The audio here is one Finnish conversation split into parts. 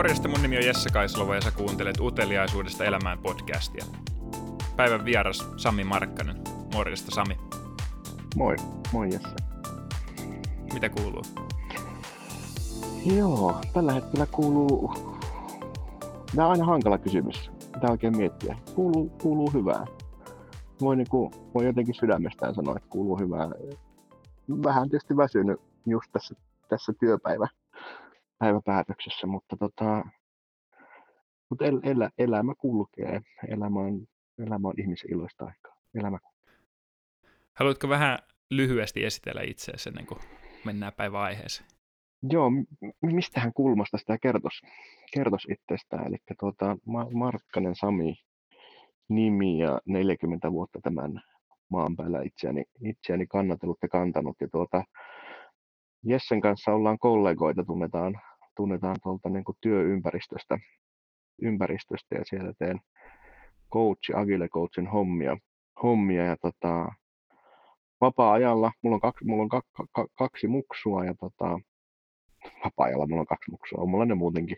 Morjesta, mun nimi on Jesse Kaislova ja sä kuuntelet Uteliaisuudesta elämään podcastia. Päivän vieras Sami Markkanen. Morjesta Sami. Moi, moi Jesse. Mitä kuuluu? Joo, tällä hetkellä kuuluu... Tämä on aina hankala kysymys. Mitä oikein miettiä. Kuuluu, kuuluu hyvää. Voi, niinku, voi jotenkin sydämestään sanoa, että kuuluu hyvää. Vähän tietysti väsynyt just tässä, tässä työpäivä päiväpäätöksessä, mutta tota, mutta el, elä, elämä kulkee. Elämä on, elämä on ihmisen iloista aikaa. Elämä Haluatko vähän lyhyesti esitellä itseäsi ennen kuin mennään päivän aiheeseen? Joo, mistähän kulmasta sitä kertoisi kertos itsestään. Eli tuota, Markkanen Sami nimi ja 40 vuotta tämän maan päällä itseäni, itseäni kannatellut ja kantanut. Ja tuota, Jessen kanssa ollaan kollegoita, tunnetaan, tunnetaan tuolta niin kuin työympäristöstä ympäristöstä ja siellä teen coach, Agile Coachin hommia, hommia ja tota, vapaa-ajalla, mulla on kaksi, mulla on kaksi, kaksi muksua ja tota, vapaa-ajalla mulla on kaksi muksua, on mulla ne muutenkin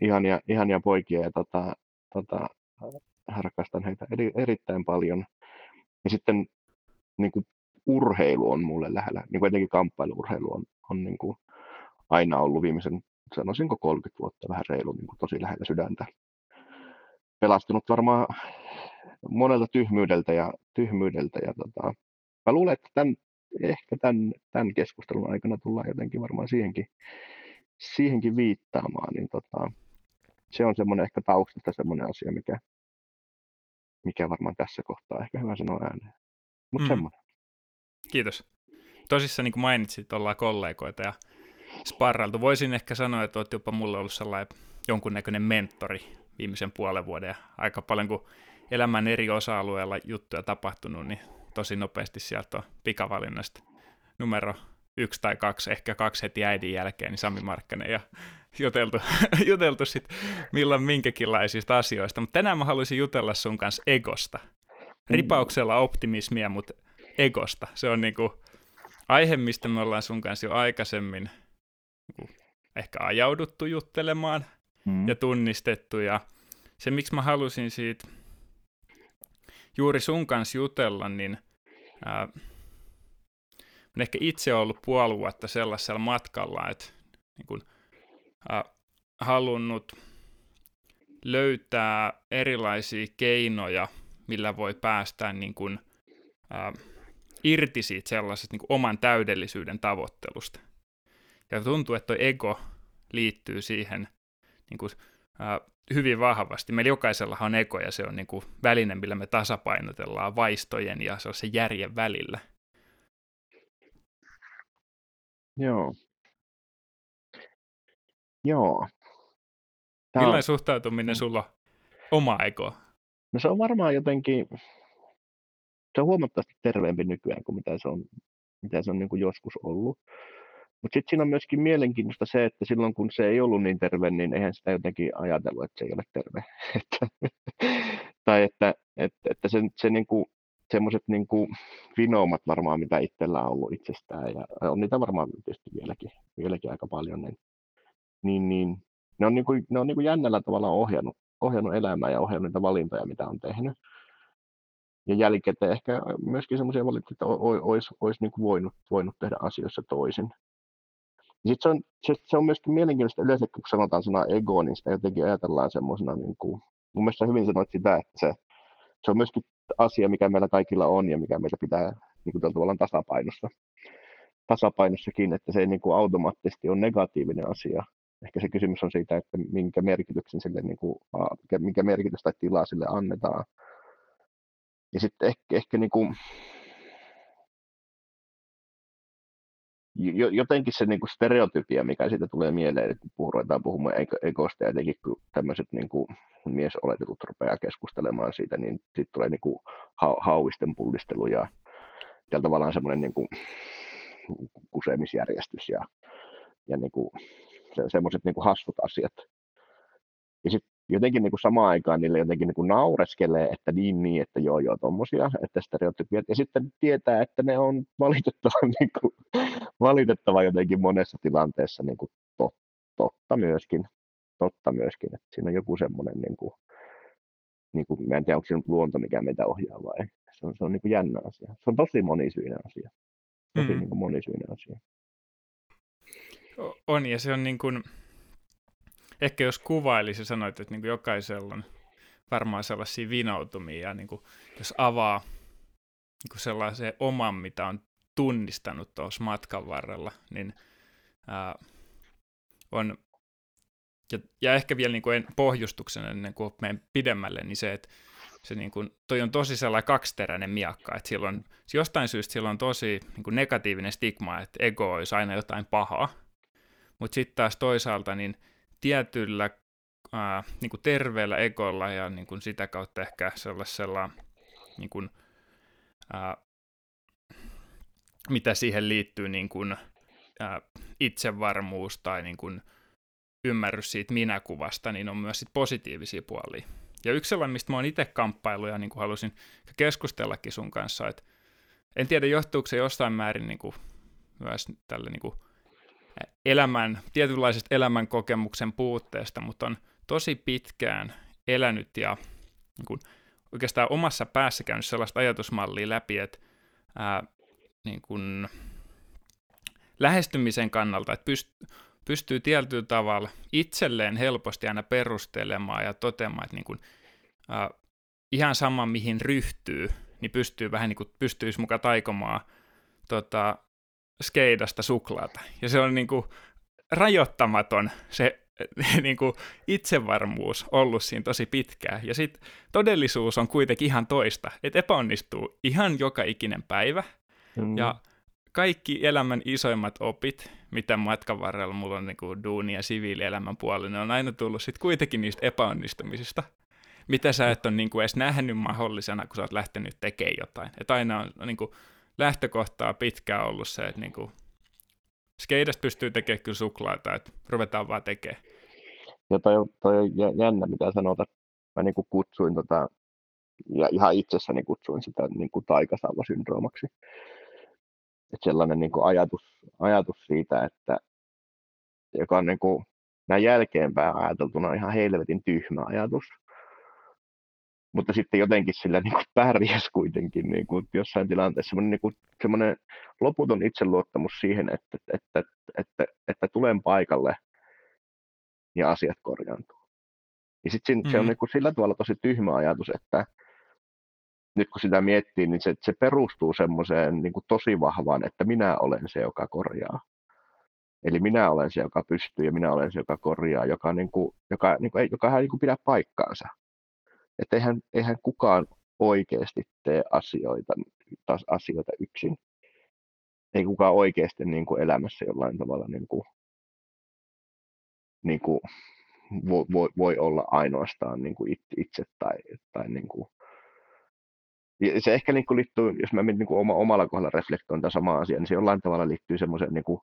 ihania, ihania poikia ja tota, tota, rakastan heitä eri, erittäin paljon. Ja sitten niin kuin urheilu on mulle lähellä, niin kuin etenkin kamppailuurheilu on, on niin kuin aina ollut viimeisen, sanoisinko 30 vuotta vähän reilu, niin kuin tosi lähellä sydäntä. Pelastunut varmaan monelta tyhmyydeltä ja, tyhmyydeltä ja tota, mä luulen, että tämän, ehkä tämän, tämän keskustelun aikana tullaan jotenkin varmaan siihenkin, siihenkin viittaamaan, niin tota, se on semmoinen ehkä taustasta semmoinen asia, mikä, mikä varmaan tässä kohtaa ehkä hyvä sanoa ääneen. Mutta mm. semmoinen. Kiitos. Tosissaan niin kuin mainitsit, ollaan kollegoita ja sparrailtu. Voisin ehkä sanoa, että olet jopa mulle ollut sellainen jonkunnäköinen mentori viimeisen puolen vuoden ja aika paljon, kun elämän eri osa-alueilla juttuja tapahtunut, niin tosi nopeasti sieltä on pikavalinnasta numero yksi tai kaksi, ehkä kaksi heti äidin jälkeen, niin Sami Markkanen ja juteltu, juteltu sitten milloin minkäkinlaisista asioista. Mutta tänään mä haluaisin jutella sun kanssa egosta. Ripauksella optimismia, mutta egosta. Se on niinku aihe, mistä me ollaan sun kanssa jo aikaisemmin ehkä ajauduttu juttelemaan mm. ja tunnistettu. Ja se, miksi mä halusin siitä juuri sun kanssa jutella, niin ää, olen ehkä itse ollut puoli vuotta sellaisella matkalla, että niin kun, ää, halunnut löytää erilaisia keinoja, millä voi päästä niin kun, ää, irti siitä sellaisesta niin oman täydellisyyden tavoittelusta. Ja tuntuu, että ego liittyy siihen niin kuin, ää, hyvin vahvasti. Meillä jokaisella on ego ja se on niin kuin väline, millä me tasapainotellaan vaistojen ja se on se järjen välillä. Joo. Joo. Tämä Millainen on... suhtautuminen mm. sulla oma ego? No se on varmaan jotenkin, se on huomattavasti terveempi nykyään kuin mitä se on, mitä se on niin kuin joskus ollut. Mutta sitten siinä on myöskin mielenkiintoista se, että silloin kun se ei ollut niin terve, niin eihän sitä jotenkin ajatellut, että se ei ole terve. tai että, että, että se, se niinku, semmoiset niinku vinoumat varmaan, mitä itsellä on ollut itsestään, ja on niitä varmaan tietysti vieläkin, vieläkin aika paljon, niin, niin, niin ne on, niinku, ne on niinku jännällä tavalla ohjannut, ohjannut elämää ja ohjannut niitä valintoja, mitä on tehnyt. Ja jälkikäteen ehkä myöskin semmoisia valintoja, että olisi, olisi niin voinut, voinut tehdä asioissa toisin. Sitten se on, se, se on myöskin mielenkiintoista yleensä, kun sanotaan sana ego, niin sitä jotenkin ajatellaan semmoisena, niin kuin, mun mielestä hyvin sanoit sitä, että se, se on myöskin asia, mikä meillä kaikilla on ja mikä meillä pitää niin kuin tasapainossa. Tasapainossakin, että se ei niin kuin automaattisesti ole negatiivinen asia. Ehkä se kysymys on siitä, että minkä merkityksen sille, niin kuin, minkä merkitys tai tilaa sille annetaan. Ja sitten ehkä, ehkä niin kuin, jotenkin se niin kuin stereotypia, mikä siitä tulee mieleen, että kun ruvetaan puhumaan egosta ja jotenkin kun tämmöiset niin kuin miesoletetut rupeaa keskustelemaan siitä, niin sitten tulee niin kuin ha- hauisten pullistelu ja, ja tavallaan semmoinen niin kuin kusemisjärjestys ja, ja niin kuin se, semmoiset niin kuin hassut asiat. Ja sitten jotenkin niin kuin samaan aikaan niille jotenkin niin kuin naureskelee, että niin, niin, että joo, joo, tommosia, että stereotypiat, ja sitten tietää, että ne on valitettava, niin kuin, valitettava jotenkin monessa tilanteessa niin kuin tot, totta myöskin. totta myöskin, että siinä on joku semmoinen, niin kuin, niin kuin, mä en tiedä, onko se luonto, mikä meitä ohjaa vai se on, se on niin kuin jännä asia. Se on tosi monisyinen asia. Tosi mm. niin kuin monisyinen asia. On, ja se on niin kuin, ehkä jos kuvailisi, sanoit, että niin kuin jokaisella on varmaan sellaisia vinoutumia, ja niin kuin, jos avaa niin kuin sellaisen oman, mitä on tunnistanut tuossa matkan varrella, niin ää, on, ja, ja ehkä vielä niin kuin pohjustuksena ennen kuin menen pidemmälle, niin se, että se niin kuin, toi on tosi sellainen kaksiteräinen miakka, että silloin, jostain syystä sillä on tosi niin kuin negatiivinen stigma, että ego olisi aina jotain pahaa, mutta sitten taas toisaalta niin tietyllä ää, niin kuin terveellä egolla ja niin kuin sitä kautta ehkä sellaisella, niin kuin, ää, mitä siihen liittyy niin kuin, ää, itsevarmuus tai niin kuin, ymmärrys siitä minäkuvasta, niin on myös sit positiivisia puolia. Ja yksi sellainen, mistä mä oon itse kamppailu ja niin kuin halusin keskustellakin sun kanssa, että en tiedä johtuuko se jossain määrin niin kuin, myös tälle niin kuin, elämän, tietynlaisesta elämän kokemuksen puutteesta, mutta on tosi pitkään elänyt ja niin kuin, oikeastaan omassa päässä käynyt sellaista ajatusmallia läpi, että ää, niin kuin, lähestymisen kannalta, että pyst- pystyy tietyllä tavalla itselleen helposti aina perustelemaan ja toteamaan, että niin kuin, ää, ihan sama mihin ryhtyy, niin pystyy vähän niin kuin, pystyisi mukaan taikomaan tota, skeidasta suklaata. Ja se on niin kuin, rajoittamaton se niin kuin itsevarmuus ollut siinä tosi pitkään. Ja sitten todellisuus on kuitenkin ihan toista, että epäonnistuu ihan joka ikinen päivä. Mm. Ja kaikki elämän isoimmat opit, mitä matkan varrella mulla on niin kuin duuni- ja siviilielämän puolella, ne on aina tullut sitten kuitenkin niistä epäonnistumisista, mitä sä et ole niin kuin edes nähnyt mahdollisena, kun sä oot lähtenyt tekemään jotain. Että aina on niin kuin lähtökohtaa pitkään ollut se, että niin kuin skeidasta pystyy tekemään kyllä suklaata, että ruvetaan vaan tekemään. Ja toi, toi on jännä, mitä sanot, mä niin kuin kutsuin tota, ja ihan itsessäni kutsuin sitä niin kuin taikasauvasyndroomaksi että sellainen niin kuin ajatus, ajatus siitä, että joka on niin kuin, näin jälkeenpäin ajateltuna ihan helvetin tyhmä ajatus, mutta sitten jotenkin sillä niin kuin pärjäs kuitenkin niin kuin jossain tilanteessa semmoinen, niin kuin, semmoinen loputon itseluottamus siihen, että, että, että, että, että tulen paikalle ja asiat korjaantuu. Ja sitten mm-hmm. se on mm. niin kuin sillä tavalla tosi tyhmä ajatus, että, nyt kun sitä miettii, niin se, se perustuu semmoiseen niin kuin tosi vahvaan, että minä olen se, joka korjaa. Eli minä olen se, joka pystyy ja minä olen se, joka korjaa, joka, niin kuin, joka, niin kuin, ei, joka ei niin kuin pidä paikkaansa. Että eihän, eihän kukaan oikeasti tee asioita, taas asioita yksin. Ei kukaan oikeasti niin kuin elämässä jollain tavalla niin kuin, niin kuin, voi, voi, voi olla ainoastaan niin kuin itse tai, tai niin kuin, se ehkä niin kuin liittyy, jos mä niin kuin oma, omalla kohdalla reflektoin tätä samaa asiaa, niin se jollain tavalla liittyy semmoiseen niin kuin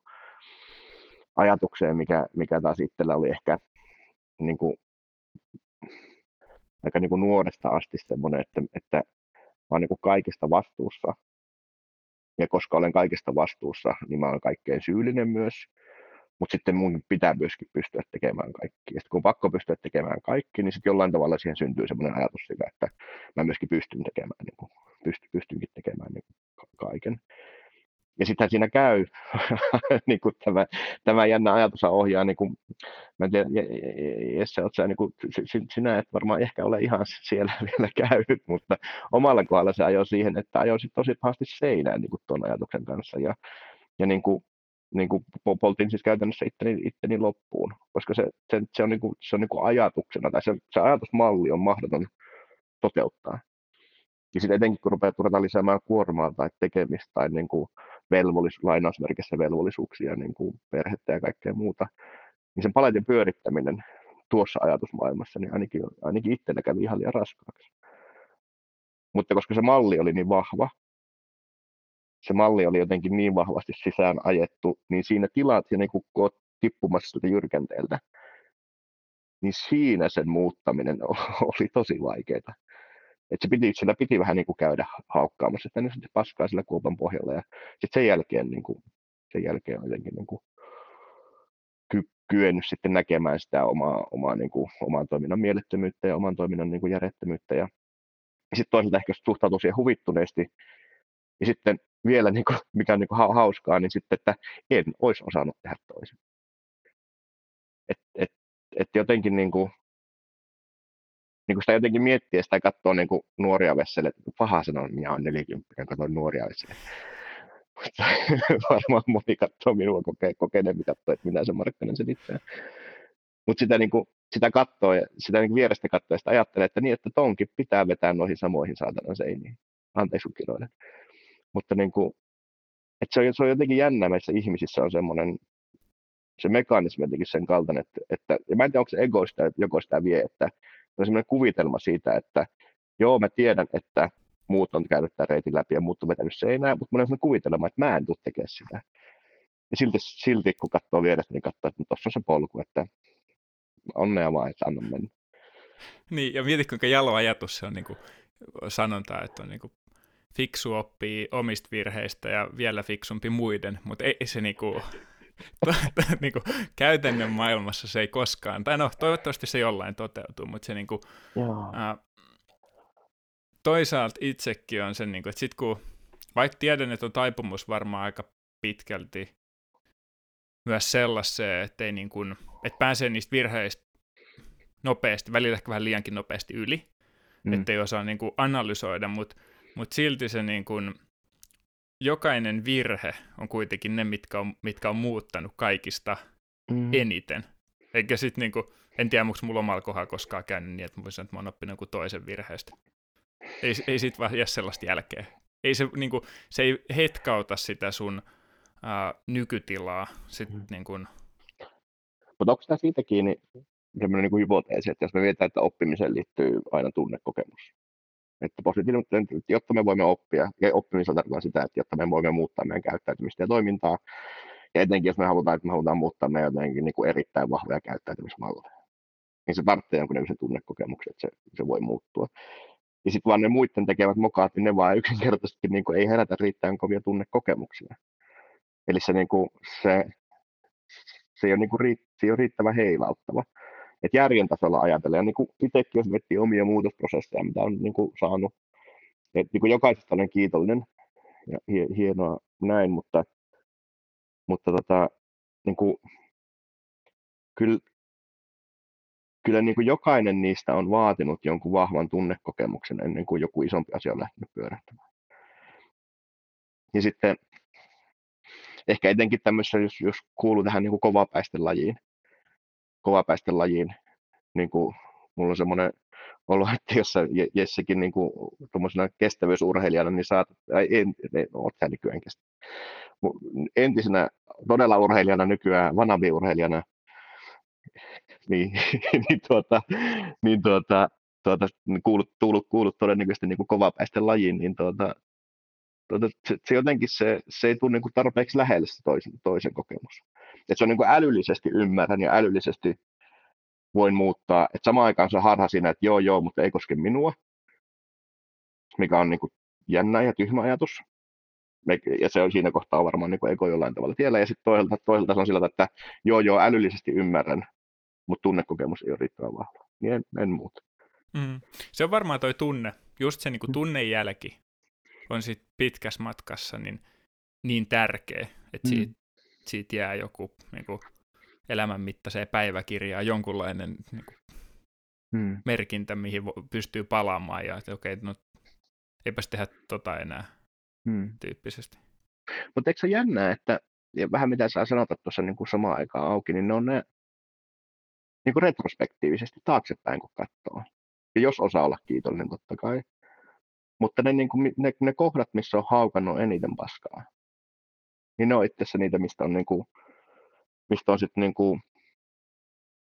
ajatukseen, mikä, mikä taas itsellä oli ehkä niin kuin, aika niin kuin nuoresta asti semmoinen, että, että mä oon niin kuin kaikista vastuussa. Ja koska olen kaikista vastuussa, niin mä olen kaikkein syyllinen myös mutta sitten mun pitää myöskin pystyä tekemään kaikki. Ja sitten kun on pakko pystyä tekemään kaikki, niin sitten jollain tavalla siihen syntyy semmoinen ajatus siitä, että mä myöskin pystyn tekemään, niin kuin, pysty, pystynkin tekemään niin kuin kaiken. Ja sitten siinä käy, niin kuin tämä, tämä jännä ajatus ohjaa, niin kuin, mä en tiedä, Jesse, sä, niin kuin, sinä et varmaan ehkä ole ihan siellä vielä käynyt, mutta omalla kohdalla se ajoi siihen, että ajoi tosi pahasti seinään niin kuin tuon ajatuksen kanssa. Ja, ja niin kuin, niin kuin poltin siis käytännössä itteni, itteni loppuun, koska se, se, se on, niin kuin, se on niin kuin ajatuksena, tai se, se ajatusmalli on mahdoton toteuttaa. Ja sitten etenkin, kun rupeaa ruveta lisäämään kuormaa tai tekemistä tai niin kuin velvollis, lainausmerkissä velvollisuuksia, niin kuin perhettä ja kaikkea muuta, niin sen paletin pyörittäminen tuossa ajatusmaailmassa, niin ainakin, ainakin itsellä kävi ihan liian raskaaksi. Mutta koska se malli oli niin vahva, se malli oli jotenkin niin vahvasti sisään ajettu, niin siinä tilat ja niin kun tippumassa jyrkänteeltä, niin siinä sen muuttaminen oli tosi vaikeaa. Että se piti, sillä piti vähän niin kuin käydä haukkaamassa, että ne sitten paskaa sillä kuopan pohjalla ja sitten sen jälkeen, niin kuin, sen jälkeen on jotenkin niin kuin ky, kyennyt sitten näkemään sitä omaa, omaa niin kuin, oman toiminnan mielettömyyttä ja oman toiminnan niin kuin järjettömyyttä. Ja, ja sitten toisaalta ehkä suhtautuu siihen huvittuneesti. Ja sitten vielä, niin kuin, mikä on niin kuin hauskaa, niin sitten, että en olisi osannut tehdä toisin. Et, et, et jotenkin niin kuin, niin kuin sitä jotenkin miettii sitä katsoo niin nuoria vesselle, paha sanoa, minä olen 40, katson nuoria vesselle. varmaan moni katsoo minua koke, kokeneemmin katsoo, että minä se Markkanen selittää. Mutta sitä, niin kuin, sitä katsoo ja sitä niin vierestä katsoo ja sitä ajattelee, että niin, että tonkin pitää vetää noihin samoihin saatanan seiniin. Anteeksi kun. Mutta niin kuin, että se, on, se on jotenkin jännä meissä ihmisissä on semmoinen, se mekanismi jotenkin sen kaltainen, että, että ja mä en tiedä, onko se ego sitä, joko sitä vie, että on semmoinen kuvitelma siitä, että joo, mä tiedän, että muut on käynyt tämän reitin läpi ja muut on vetänyt seinään, mutta mulla on kuvitelma, että mä en tule tekemään sitä. Ja silti, silti kun katsoo vierestä, niin katsoo, että tuossa on se polku, että onnea vaan, että anna mennä. Niin, ja mietit, kuinka jalo ajatus se on niin kuin sanonta, että on niin kuin fiksu oppii omista virheistä ja vielä fiksumpi muiden, mutta ei, se niin kuin, niin kuin, käytännön maailmassa se ei koskaan, tai no toivottavasti se jollain toteutuu, mutta se niin kuin, äh, toisaalta itsekin on sen, niin kuin, että sit kun, vaikka tiedän, että on taipumus varmaan aika pitkälti myös sellaiseen, että, ei niin kuin, että pääsee niistä virheistä nopeasti, välillä ehkä vähän liiankin nopeasti yli, mm. ettei osaa niin kuin analysoida, mutta mut silti se niin kuin, jokainen virhe on kuitenkin ne, mitkä on, mitkä on muuttanut kaikista mm. eniten. Eikä sit niinku, en tiedä, onko mulla omalla kohdalla koskaan käynyt niin, että mä voisin sanoa, että mä oon oppinut joku toisen virheestä. Ei, ei siitä vaan jää sellaista jälkeä. Ei se, niin kuin, se ei hetkauta sitä sun ää, nykytilaa. Sit, mm. niin kuin... Mutta onko tämä siitä kiinni sellainen niin hypoteesi, että jos me mietitään, että oppimiseen liittyy aina tunnekokemus, että positiivinen, jotta me voimme oppia, ja oppimisella tarkoittaa sitä, että jotta me voimme muuttaa meidän käyttäytymistä ja toimintaa, ja etenkin jos me halutaan, että me halutaan muuttaa meidän jotenkin niin kuin erittäin vahvoja käyttäytymismalleja, niin se tarvitsee jonkunnäköisen tunnekokemuksen, että se, se voi muuttua. Ja sitten vaan ne muiden tekevät mokaat, niin ne vaan yksinkertaisesti niin kuin ei herätä riittävän kovia tunnekokemuksia. Eli se, niin kuin, se, se, ei ole, niin kuin, se ei ole riittävän heilauttava. Et järjen tasolla ajatellen, niin kuin itsekin jos miettii omia muutosprosesseja, mitä on niin kuin saanut, että niin kuin jokaisesta olen kiitollinen. Ja hienoa näin, mutta, mutta tota, niin kuin, kyllä, kyllä niin kuin jokainen niistä on vaatinut jonkun vahvan tunnekokemuksen ennen kuin joku isompi asia on lähtenyt pyörähtämään. Ja sitten ehkä etenkin tämmöisessä, jos, jos kuuluu tähän niin kovapäisten lajiin, kovapäisten lajiin, niin kuin mulla on semmoinen olo, että jos sä Jessekin niin kuin, kestävyysurheilijana, niin saat, ei, en, en, oot sä nykyään kestä. Entisenä todella urheilijana nykyään, vanabi-urheilijana, niin, niin, tuota, niin tuota, tuota, kuulut, kuulut, kuulut todennäköisesti niin kuin kovapäisten lajiin, niin tuota, tuota, se, se, jotenkin se, se ei tule niin kuin tarpeeksi lähelle se toisen, toisen kokemus. Et se on niin kuin älyllisesti ymmärrän ja älyllisesti voin muuttaa. Et samaan aikaan se harha siinä, että joo joo, mutta ei koske minua, mikä on niin kuin jännä ja tyhmä ajatus. Ja se on siinä kohtaa varmaan niin kuin ego jollain tavalla tiellä. Ja sitten toisaalta, toisaalta se on sillä että joo joo, älyllisesti ymmärrän, mutta tunnekokemus ei ole riittävän vahva. Niin en, en muuta. Mm. Se on varmaan toi tunne, just se niin kuin tunnejälki on sit pitkässä matkassa niin, niin tärkeä, että mm. siitä jää joku niin kuin, elämän mittaiseen päiväkirjaan jonkunlainen niin kuin, mm. merkintä, mihin pystyy palaamaan ja että okei, no eipäs tehdä tota enää mm. tyyppisesti. Mutta eikö se ole jännää, että ja vähän mitä sä sanotat tuossa niin samaan aikaan auki, niin ne on ne niin kuin retrospektiivisesti taaksepäin, kun katsoo. Ja jos osaa olla kiitollinen, totta kai. Mutta ne, niin kuin, ne, ne kohdat, missä on haukannut eniten paskaa, niin ne on itse asiassa niitä, mistä on, niin kuin, mistä on sitten niin kuin,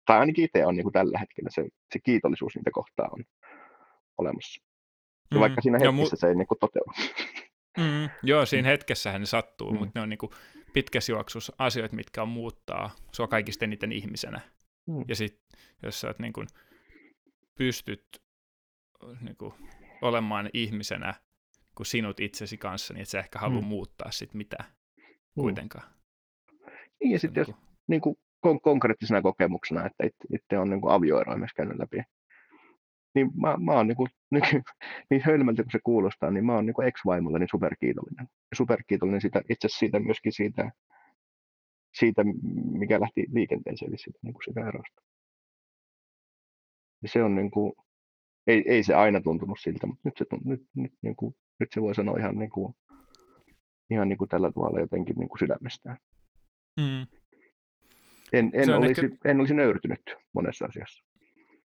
tai ainakin itse on niin kuin tällä hetkellä se, se kiitollisuus niitä kohtaa on olemassa. Ja mm, vaikka siinä hetkessä mu- se ei niin kuin toteudu. Mm, joo, siinä hetkessähän ne sattuu, mm. mutta ne on niin kuin pitkässä juoksussa asioita, mitkä on muuttaa sua kaikista eniten ihmisenä. Mm. Ja sitten jos sä oot niin kuin, pystyt niin kuin, olemaan ihmisenä kuin sinut itsesi kanssa, niin et sä ehkä halua mm. muuttaa sit mitään mm. Kuitenkaan. Niin ja sitten niin jos niin kuin kon- konkreettisena kokemuksena, että itse, itse on niin kuin avioeroa myös käynyt läpi. Niin mä, mä oon niin, kuin, niin hölmältä kuin se kuulostaa, niin mä oon niin ex-vaimolle niin superkiitollinen. Superkiitollinen siitä, itse siitä myöskin siitä, siitä, mikä lähti liikenteeseen, eli siitä, niin kuin siitä erosta. Ja se on niin kuin, ei, ei se aina tuntunut siltä, mutta nyt se, nyt, nyt, niin kuin, nyt se voi sanoa ihan, niin kuin, ihan niin kuin tällä tavalla jotenkin niin kuin sydämestään. Mm. En, en, olisi, ehkä... en olisi nöyrtynyt monessa asiassa.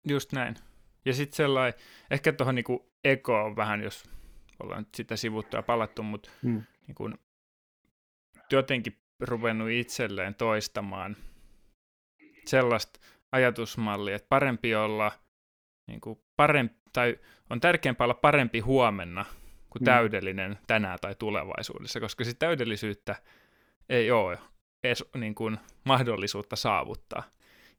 Just näin. Ja sitten sellainen, ehkä tuohon niinku ekoon vähän, jos ollaan nyt sitä sivuttua ja palattu, mutta mm. niinku, jotenkin ruvennut itselleen toistamaan sellaista ajatusmallia, että parempi olla niin kuin parempi, tai on tärkeämpää olla parempi huomenna kuin mm. täydellinen tänään tai tulevaisuudessa, koska sitä täydellisyyttä ei ole edes niin kuin mahdollisuutta saavuttaa.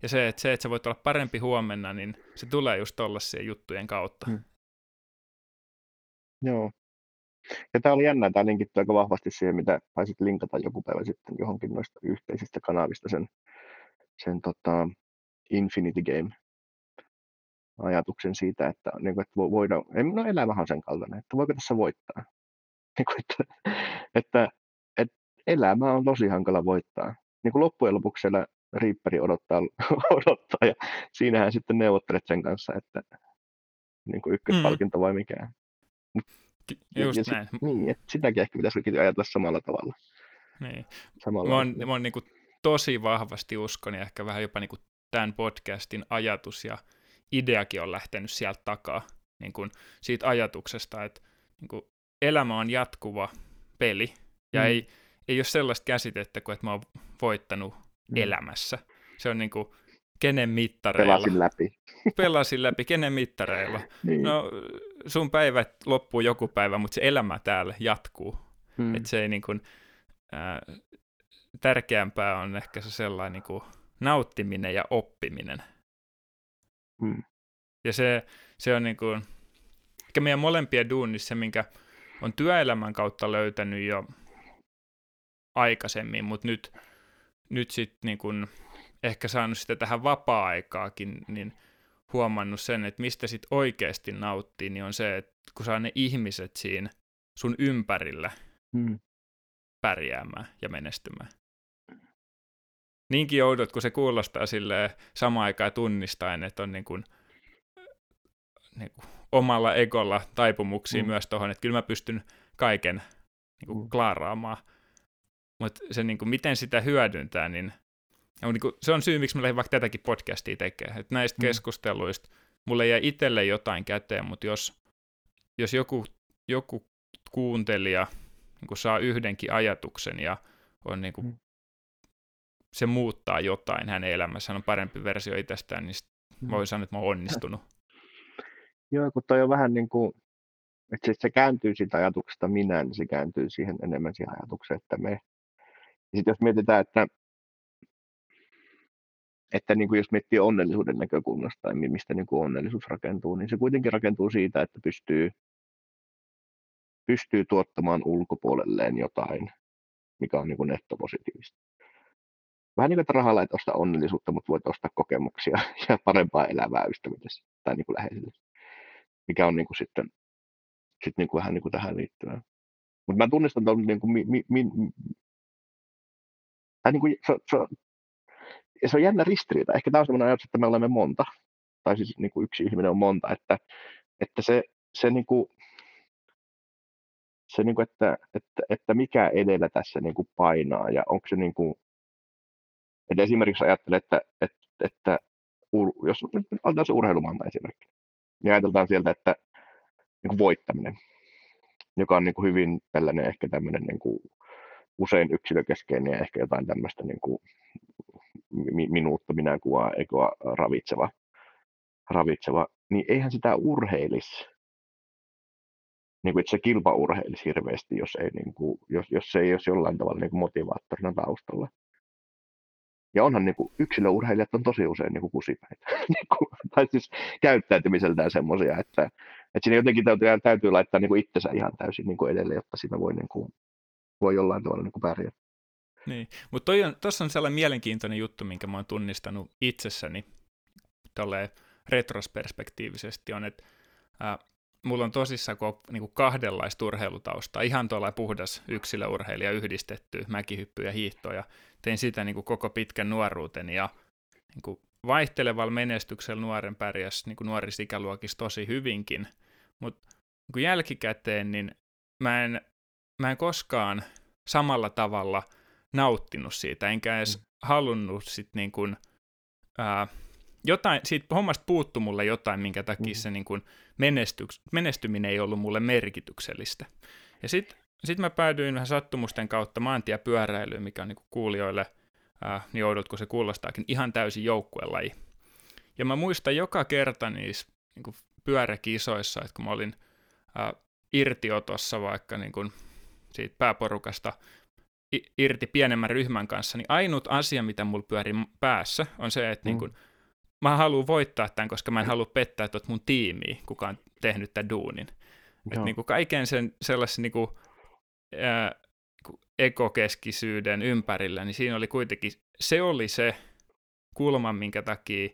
Ja se, että, se, että sä voit olla parempi huomenna, niin se tulee just tollaisia juttujen kautta. Hmm. Joo. Ja tämä oli jännä, tämä linkittyy aika vahvasti siihen, mitä taisit linkata joku päivä sitten johonkin noista yhteisistä kanavista sen, sen tota Infinity Game ajatuksen siitä, että, niin kuin, että voidaan, no elämähän on sen kaltainen, että voiko tässä voittaa. Niin kuin, että, että, että elämä on tosi hankala voittaa. Niin kuin loppujen lopuksi siellä Reaperi odottaa, odottaa ja siinähän sitten neuvottelet sen kanssa, että niin kuin ykköspalkinto mm. vai mikään. Just ja, näin. Sit, niin, että sitäkin ehkä pitäisi ajatella samalla tavalla. Niin. Samalla mä oon, mä oon niin kuin tosi vahvasti uskon ja ehkä vähän jopa niin kuin tämän podcastin ajatus ja ideakin on lähtenyt sieltä takaa niin kuin siitä ajatuksesta, että niin kuin elämä on jatkuva peli ja mm. ei, ei ole sellaista käsitettä kuin, että mä oon voittanut mm. elämässä. Se on niin kuin, kenen mittareilla. Pelasin läpi. Pelasin läpi, kenen mittareilla. niin. No, sun päivät loppuu joku päivä, mutta se elämä täällä jatkuu. Mm. Että se ei niin kuin, ää, tärkeämpää on ehkä se sellainen niin kuin nauttiminen ja oppiminen. Mm. Ja se, se on niin kuin, ehkä meidän molempien duunissa se, minkä on työelämän kautta löytänyt jo aikaisemmin, mutta nyt, nyt sitten niin kuin ehkä saanut sitä tähän vapaa-aikaakin, niin huomannut sen, että mistä sitten oikeasti nauttii, niin on se, että kun saa ne ihmiset siinä sun ympärillä hmm. pärjäämään ja menestymään. Niinkin joudut, kun se kuulostaa sille samaan aikaan tunnistaen, että on niin kuin, niin kuin omalla egolla taipumuksia mm. myös tuohon, että kyllä mä pystyn kaiken niin kuin, mm. klaaraamaan. Mutta se, niin kuin, miten sitä hyödyntää, niin, niin kuin, se on syy, miksi mä lähdin vaikka tätäkin podcastia tekemään. Että näistä mm. keskusteluista mulle jäi itselle jotain käteen, mutta jos, jos joku, joku kuuntelija niin kuin saa yhdenkin ajatuksen ja on niin kuin, mm. Se muuttaa jotain hänen elämässään, on parempi versio itsestään, niin mm. voi sanoa, että mä oon onnistunut. Joo, kun toi on vähän niin kuin, että se, se kääntyy siitä ajatuksesta minä, niin se kääntyy siihen enemmän siihen ajatukseen, että me. Ja sitten jos mietitään, että, että niin kuin jos miettii onnellisuuden näkökulmasta tai mistä niin kuin onnellisuus rakentuu, niin se kuitenkin rakentuu siitä, että pystyy, pystyy tuottamaan ulkopuolelleen jotain, mikä on niin kuin nettopositiivista. Vähän niin kuin, että rahalla et osta onnellisuutta, mutta voit ostaa kokemuksia ja parempaa elävää ystäville tai niin kuin läheisille mikä on niin kuin sitten sit niin kuin vähän niin kuin tähän liittyvää. Mutta mä tunnistan tuon niin kuin, mi, mi, mi, niin kuin, se, se, se on jännä ristiriita. Ehkä tämä on sellainen ajatus, että me olemme monta, tai siis niin kuin yksi ihminen on monta, että, että se, se, niin kuin, se niin kuin, että, että, että mikä edellä tässä niin kuin painaa ja onko se niin kuin, että esimerkiksi ajattelee, että, että, että jos otetaan se urheilumaailma esimerkki, niin ajatellaan sieltä, että niin kuin voittaminen, joka on niin kuin hyvin tällainen ehkä tämmöinen niin kuin usein yksilökeskeinen ja ehkä jotain tämmöistä niin kuin minuutta minä kuvaa ekoa ravitseva, ravitseva, niin eihän sitä urheilisi, niin kuin, että se kilpa urheilisi hirveästi, jos, ei, niin kuin, jos, jos se ei olisi jollain tavalla niin kuin motivaattorina taustalla. Ja onhan niin kuin, yksilöurheilijat on tosi usein niin kuin kusipäitä, niin kuin, tai siis käyttäytymiseltään semmoisia, että, että siinä jotenkin täytyy, täytyy laittaa niin kuin itsensä ihan täysin niin kuin edelle, jotta siinä voi, niin kuin, voi jollain tavalla niin kuin pärjätä. Niin, mutta tuossa on sellainen mielenkiintoinen juttu, minkä mä oon tunnistanut itsessäni tolleen retrosperspektiivisesti on, että ää, mulla on tosissaan niin kahdenlaista urheilutausta, ihan tuolla puhdas yksilöurheilija yhdistetty, mäkihyppy ja hiihto, ja tein sitä niin kuin koko pitkän nuoruuteni, ja niin kuin vaihtelevalla menestyksellä nuoren pärjäs niin kuin nuorissa ikäluokissa tosi hyvinkin, mutta niin jälkikäteen niin mä en, mä en koskaan samalla tavalla nauttinut siitä, enkä edes mm. halunnut sit niin kuin, ää, jotain, siitä hommasta puuttu mulle jotain, minkä takia mm. se niin kuin menestyks, menestyminen ei ollut mulle merkityksellistä. Ja sitten sit mä päädyin vähän sattumusten kautta maantiepyöräilyyn, mikä on niin kuulijoille, äh, niin kuin se kuulostaakin, ihan täysin joukkuelaji. Ja mä muistan joka kerta niissä niin pyöräkisoissa, että kun mä olin äh, irtiotossa vaikka niin kuin siitä pääporukasta irti pienemmän ryhmän kanssa, niin ainut asia, mitä mulla pyöri päässä, on se, että mm. niin kuin, mä haluan voittaa tämän, koska mä en halua pettää tuot mun tiimiä, kuka on tehnyt tämän duunin. Että niin kuin kaiken sen sellaisen niin kuin, ää, ekokeskisyyden ympärillä, niin siinä oli kuitenkin, se oli se kulma, minkä takia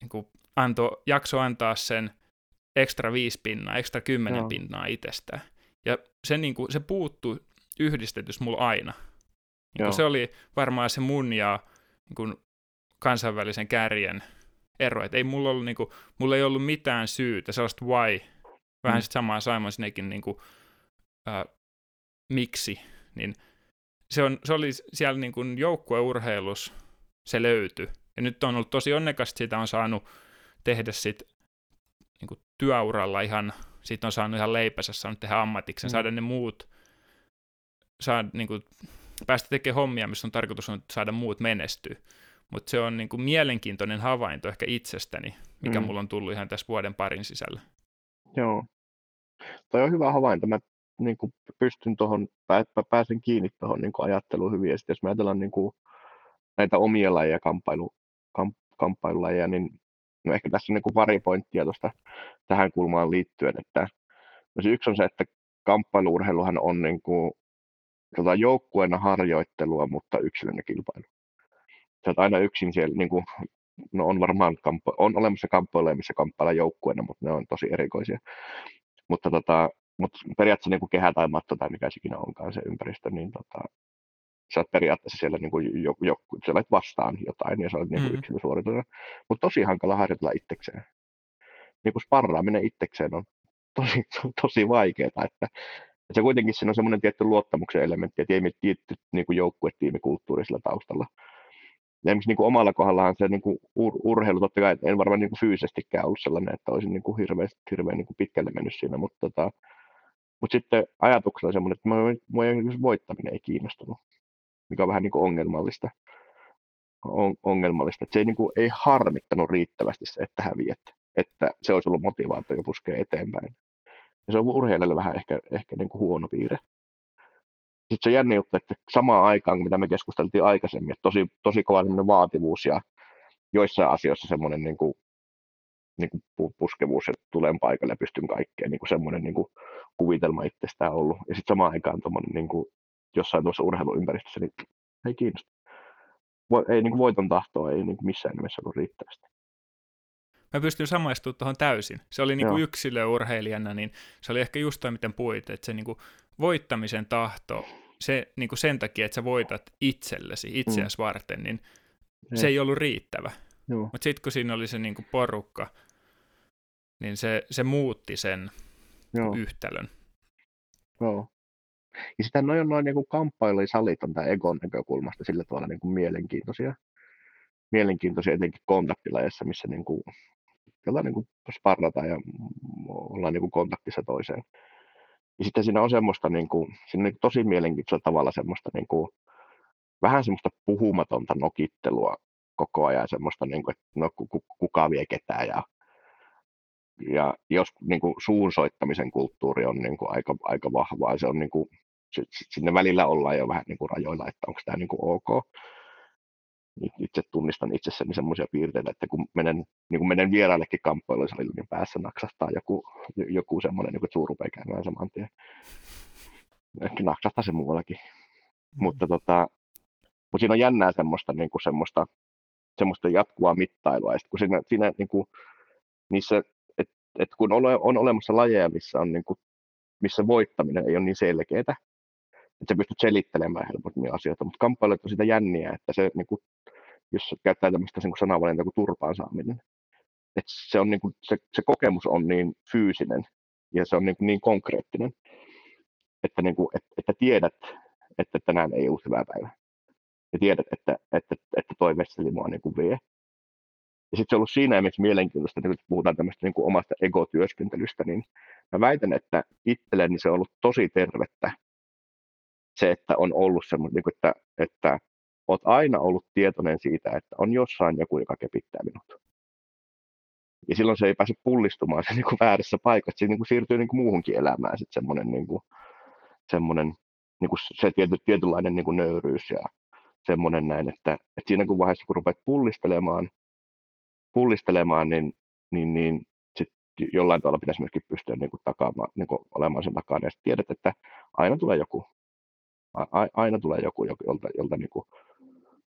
niin kuin anto, jakso antaa sen ekstra viisi pinnaa, ekstra kymmenen Joo. pinnaa itsestään. Ja se, niin kuin, se puuttui yhdistetys mulla aina. Niin se oli varmaan se mun ja niin kuin, kansainvälisen kärjen ero. Et ei mulla, ollut, niin kuin, mulla ei ollut mitään syytä, sellaista why, vähän mm. sitten samaa Simon Sinekin niin kuin, äh, miksi, niin se, on, se oli siellä niin kuin joukkueurheilus, se löytyi. Ja nyt on ollut tosi onnekas, että siitä on saanut tehdä sit niin kuin työuralla ihan, siitä on saanut ihan leipänsä, saanut tehdä ammatiksen, mm. saada ne muut, saada, niin kuin, päästä tekemään hommia, missä on tarkoitus on saada muut menestyä. Mutta se on niin kuin mielenkiintoinen havainto ehkä itsestäni, mikä mm. mulla on tullut ihan tässä vuoden parin sisällä. Joo. Toi on hyvä havainto. Mä niin kuin pystyn tuohon, pääsen kiinni tuohon niin ajatteluun hyvin. Ja sitten jos me ajatellaan niin kuin näitä omia lajeja, kamppailu, kamp, kamppailulajeja, niin no ehkä tässä on niin kuin pari pointtia tuosta tähän kulmaan liittyen. Että, no se yksi on se, että kamppailuurheiluhan on niin kuin, tota, joukkueena harjoittelua, mutta yksilöinen kilpailu sä oot aina yksin siellä, niin kuin, no on varmaan kampo, on olemassa kamppoilla, missä kamppaillaan joukkueena, mutta ne on tosi erikoisia. Mutta, tota, mutta periaatteessa niin kuin kehä tai matto tai mikä ikinä onkaan se ympäristö, niin tota, sä oot periaatteessa siellä niin kuin jo, jo, sä olet vastaan jotain ja sä olet niin kuin mm. yksilösuoritusena. Mutta tosi hankala harjoitella itsekseen. Niin kuin sparraaminen itsekseen on tosi, tosi vaikeaa, että se kuitenkin siinä on semmoinen tietty luottamuksen elementti, että ei me tietty niin kuin joukkuetiimikulttuuri sillä taustalla ja esimerkiksi niin kuin omalla kohdallahan se niin kuin ur- urheilu, totta kai en varmaan niin kuin fyysisestikään ollut sellainen, että olisin niin kuin hirveän, hirveän niin kuin pitkälle mennyt siinä, mutta, tota, mutta sitten ajatuksella semmoinen, että mua, mua voittaminen ei kiinnostunut, mikä on vähän niin kuin ongelmallista. On, ongelmallista. Että se ei, niin kuin, ei harmittanut riittävästi se, että häviät, että se olisi ollut motivaatio puskea eteenpäin. Ja se on urheilijalle vähän ehkä, ehkä niin kuin huono piirre sitten se jännä juttu, että samaan aikaan, mitä me keskusteltiin aikaisemmin, että tosi, tosi kova vaativuus ja joissain asioissa semmoinen niin kuin, niin kuin puskevuus, että tulen paikalle ja pystyn kaikkeen, niin kuin semmoinen niin kuin kuvitelma itsestään ollut. Ja sitten samaan aikaan tuommoinen niin kuin, jossain tuossa urheiluympäristössä, niin ei kiinnosta. Vo, ei niin kuin voiton tahtoa ei niin kuin missään nimessä ollut riittävästi. Mä pystyn samaistumaan tuohon täysin. Se oli niin kuin yksilöurheilijana, niin se oli ehkä just toi, miten puhuit, että se niin kuin voittamisen tahto se niin kuin sen takia, että sä voitat itsellesi, itseäsi mm. varten, niin ei. se ei ollut riittävä. Mutta sitten kun siinä oli se niin kuin porukka, niin se, se muutti sen Joo. yhtälön. Joo. Ja sitä noin, noin niin kamppailusalit on tämä Egon näkökulmasta sillä tavalla niin kuin mielenkiintoisia. Mielenkiintoisia etenkin kontaktilajeissa, missä niin kuin, niin kuin sparrataan ja ollaan niin kuin kontaktissa toiseen. Ja sitten siinä on semmoista, niin kuin, siinä on niin tosi mielenkiintoisella tavalla semmoista niin kuin, vähän semmoista puhumatonta nokittelua koko ajan, semmoista, niin kuin, että no, kuka vie ketään ja, ja jos niin kuin, suun soittamisen kulttuuri on niin kuin, aika, aika vahvaa, se on niin kuin, sinne välillä ollaan jo vähän niin kuin rajoilla, että onko tämä niin kuin ok itse tunnistan itsessäni semmoisia piirteitä, että kun menen, niin kun menen vieraillekin kamppailun niin päässä naksahtaa joku, joku semmoinen, niin suu rupeaa käymään saman tien. Ehkä naksahtaa se muuallakin. Mm. Mutta tota, Mutta siinä on jännää semmoista, niin kuin semmoista, semmoista jatkuvaa mittailua. Ja kun siinä, siinä niin kuin, niissä, et, et kun ole, on olemassa lajeja, missä, on, niin kuin, missä voittaminen ei ole niin selkeää, että sä pystyt selittelemään helpommin asioita, mutta kamppailut on sitä jänniä, että se, niin kuin, jos käyttää tämmöistä niin sanavalintaa kuin turpaan saaminen, että se, on, niin kuin, se, se kokemus on niin fyysinen ja se on niin, kuin, niin konkreettinen, että, niin kuin, että, että tiedät, että tänään ei ole hyvä päivä. Ja tiedät, että, että, että toi vesseli mua niin kuin vie. Ja sitten se on ollut siinä mielessä mielenkiintoista, että kun puhutaan tämmöistä niin kuin omasta egotyöskentelystä, niin mä väitän, että itselleni se on ollut tosi tervettä se, että on ollut semmoinen, niin että, että oot aina ollut tietoinen siitä, että on jossain joku, joka kepittää minut. Ja silloin se ei pääse pullistumaan se niin kuin väärässä paikassa, se niin kuin siirtyy niin kuin muuhunkin elämään sitten semmoinen, niin kuin, semmoinen niin kuin se tiety, tietynlainen niin kuin nöyryys ja semmoinen näin, että, että siinä kun vaiheessa kun rupeat pullistelemaan, pullistelemaan niin, niin, niin jollain tavalla pitäisi myöskin pystyä niin kuin takaamaan, niin kuin olemaan sen takana ja tiedät, että aina tulee joku, a, aina tulee joku, jolta, jolta, niin kuin,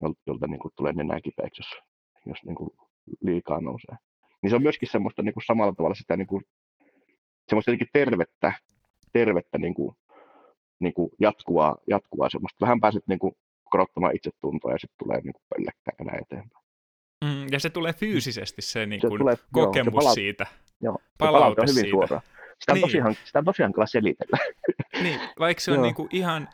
jolta, jolta niin kuin tulee nenää kipeäksi, jos, jos niin kuin liikaa nousee. Niin se on myöskin semmoista niin kuin samalla tavalla sitä niin kuin, semmoista tervettä, tervettä niin kuin, niin kuin jatkuvaa, jatkuvaa semmoista. Vähän pääset niin kuin korottamaan itsetuntoa ja sitten tulee niin kuin näin eteenpäin. Mm, ja se tulee fyysisesti se, niin kuin se tulee, kokemus joo, se palaut- siitä. Joo, palaute on hyvin siitä. suora. Sitä on, niin. tosiaan, sitä on tosiaan kyllä selitellä. Niin, vaikka se on niin kuin ihan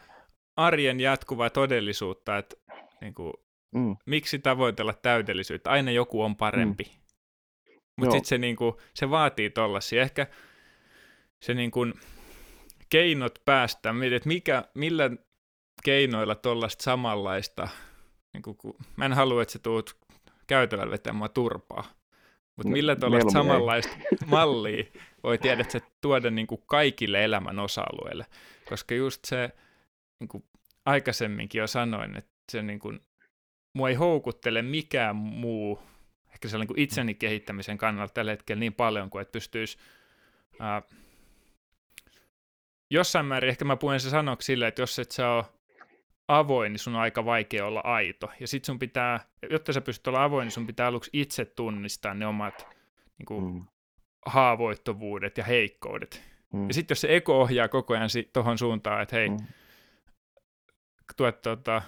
arjen jatkuvaa todellisuutta, että niin kuin, mm. miksi tavoitella täydellisyyttä, aina joku on parempi. Mm. Mutta sitten se, niin kuin, se vaatii tollasia. Ehkä se niin kuin, keinot päästä, että mikä, millä keinoilla tuollaista samanlaista, niin kuin, kun, mä en halua, että sä tuut käytävällä vetämään mua turpaa, mutta no, millä tuollaista samanlaista ei. mallia voi tiedä, että se tuoda niin kuin kaikille elämän osa-alueille, koska just se, niin kuin aikaisemminkin jo sanoin, että se niin kuin, mua ei houkuttele mikään muu, ehkä se on niin kuin itseni kehittämisen kannalta tällä hetkellä niin paljon kuin, että pystyisi ää, jossain määrin ehkä mä puhun se sanoksi silleen, että jos et sä ole avoin, niin sun on aika vaikea olla aito. Ja sit sun pitää, jotta sä pystyt olla avoin, niin sun pitää aluksi itse tunnistaa ne omat niin kuin, mm. haavoittuvuudet ja heikkoudet. Mm. Ja sitten jos se eko ohjaa koko ajan si- tohon suuntaan, että hei, mm. Tuet tota,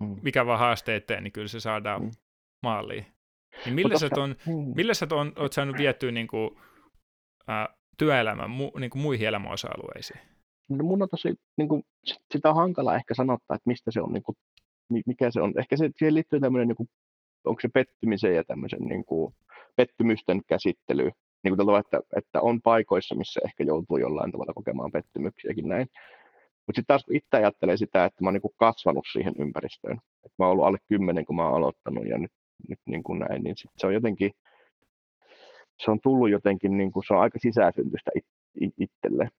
mm. mikä vaan haaste eteen, niin kyllä se saadaan mm. maaliin. Niin millä sä, ton, mm. millä sä ton, oot saanut vietyä niin kuin, äh, työelämän mu, niin kuin muihin elämäosa-alueisiin? No mun on tosi, niin kuin, sitä on hankala ehkä sanottaa, että mistä se on, niin kuin, mikä se on. Ehkä se, siihen liittyy tämmöinen, niin kuin, onko se pettymisen ja tämmöisen niin kuin, pettymysten käsittely, niin kuin tavalla, että, että on paikoissa, missä ehkä joutuu jollain tavalla kokemaan pettymyksiäkin näin. Mutta sitten taas itse ajattelee sitä, että mä oon niin kasvanut siihen ympäristöön. Et mä oon ollut alle kymmenen, kun mä oon aloittanut ja nyt, nyt niin kuin näin, niin sit se on jotenkin, se on tullut jotenkin, niin kuin, se on aika sisäsyntystä it, it, itselle.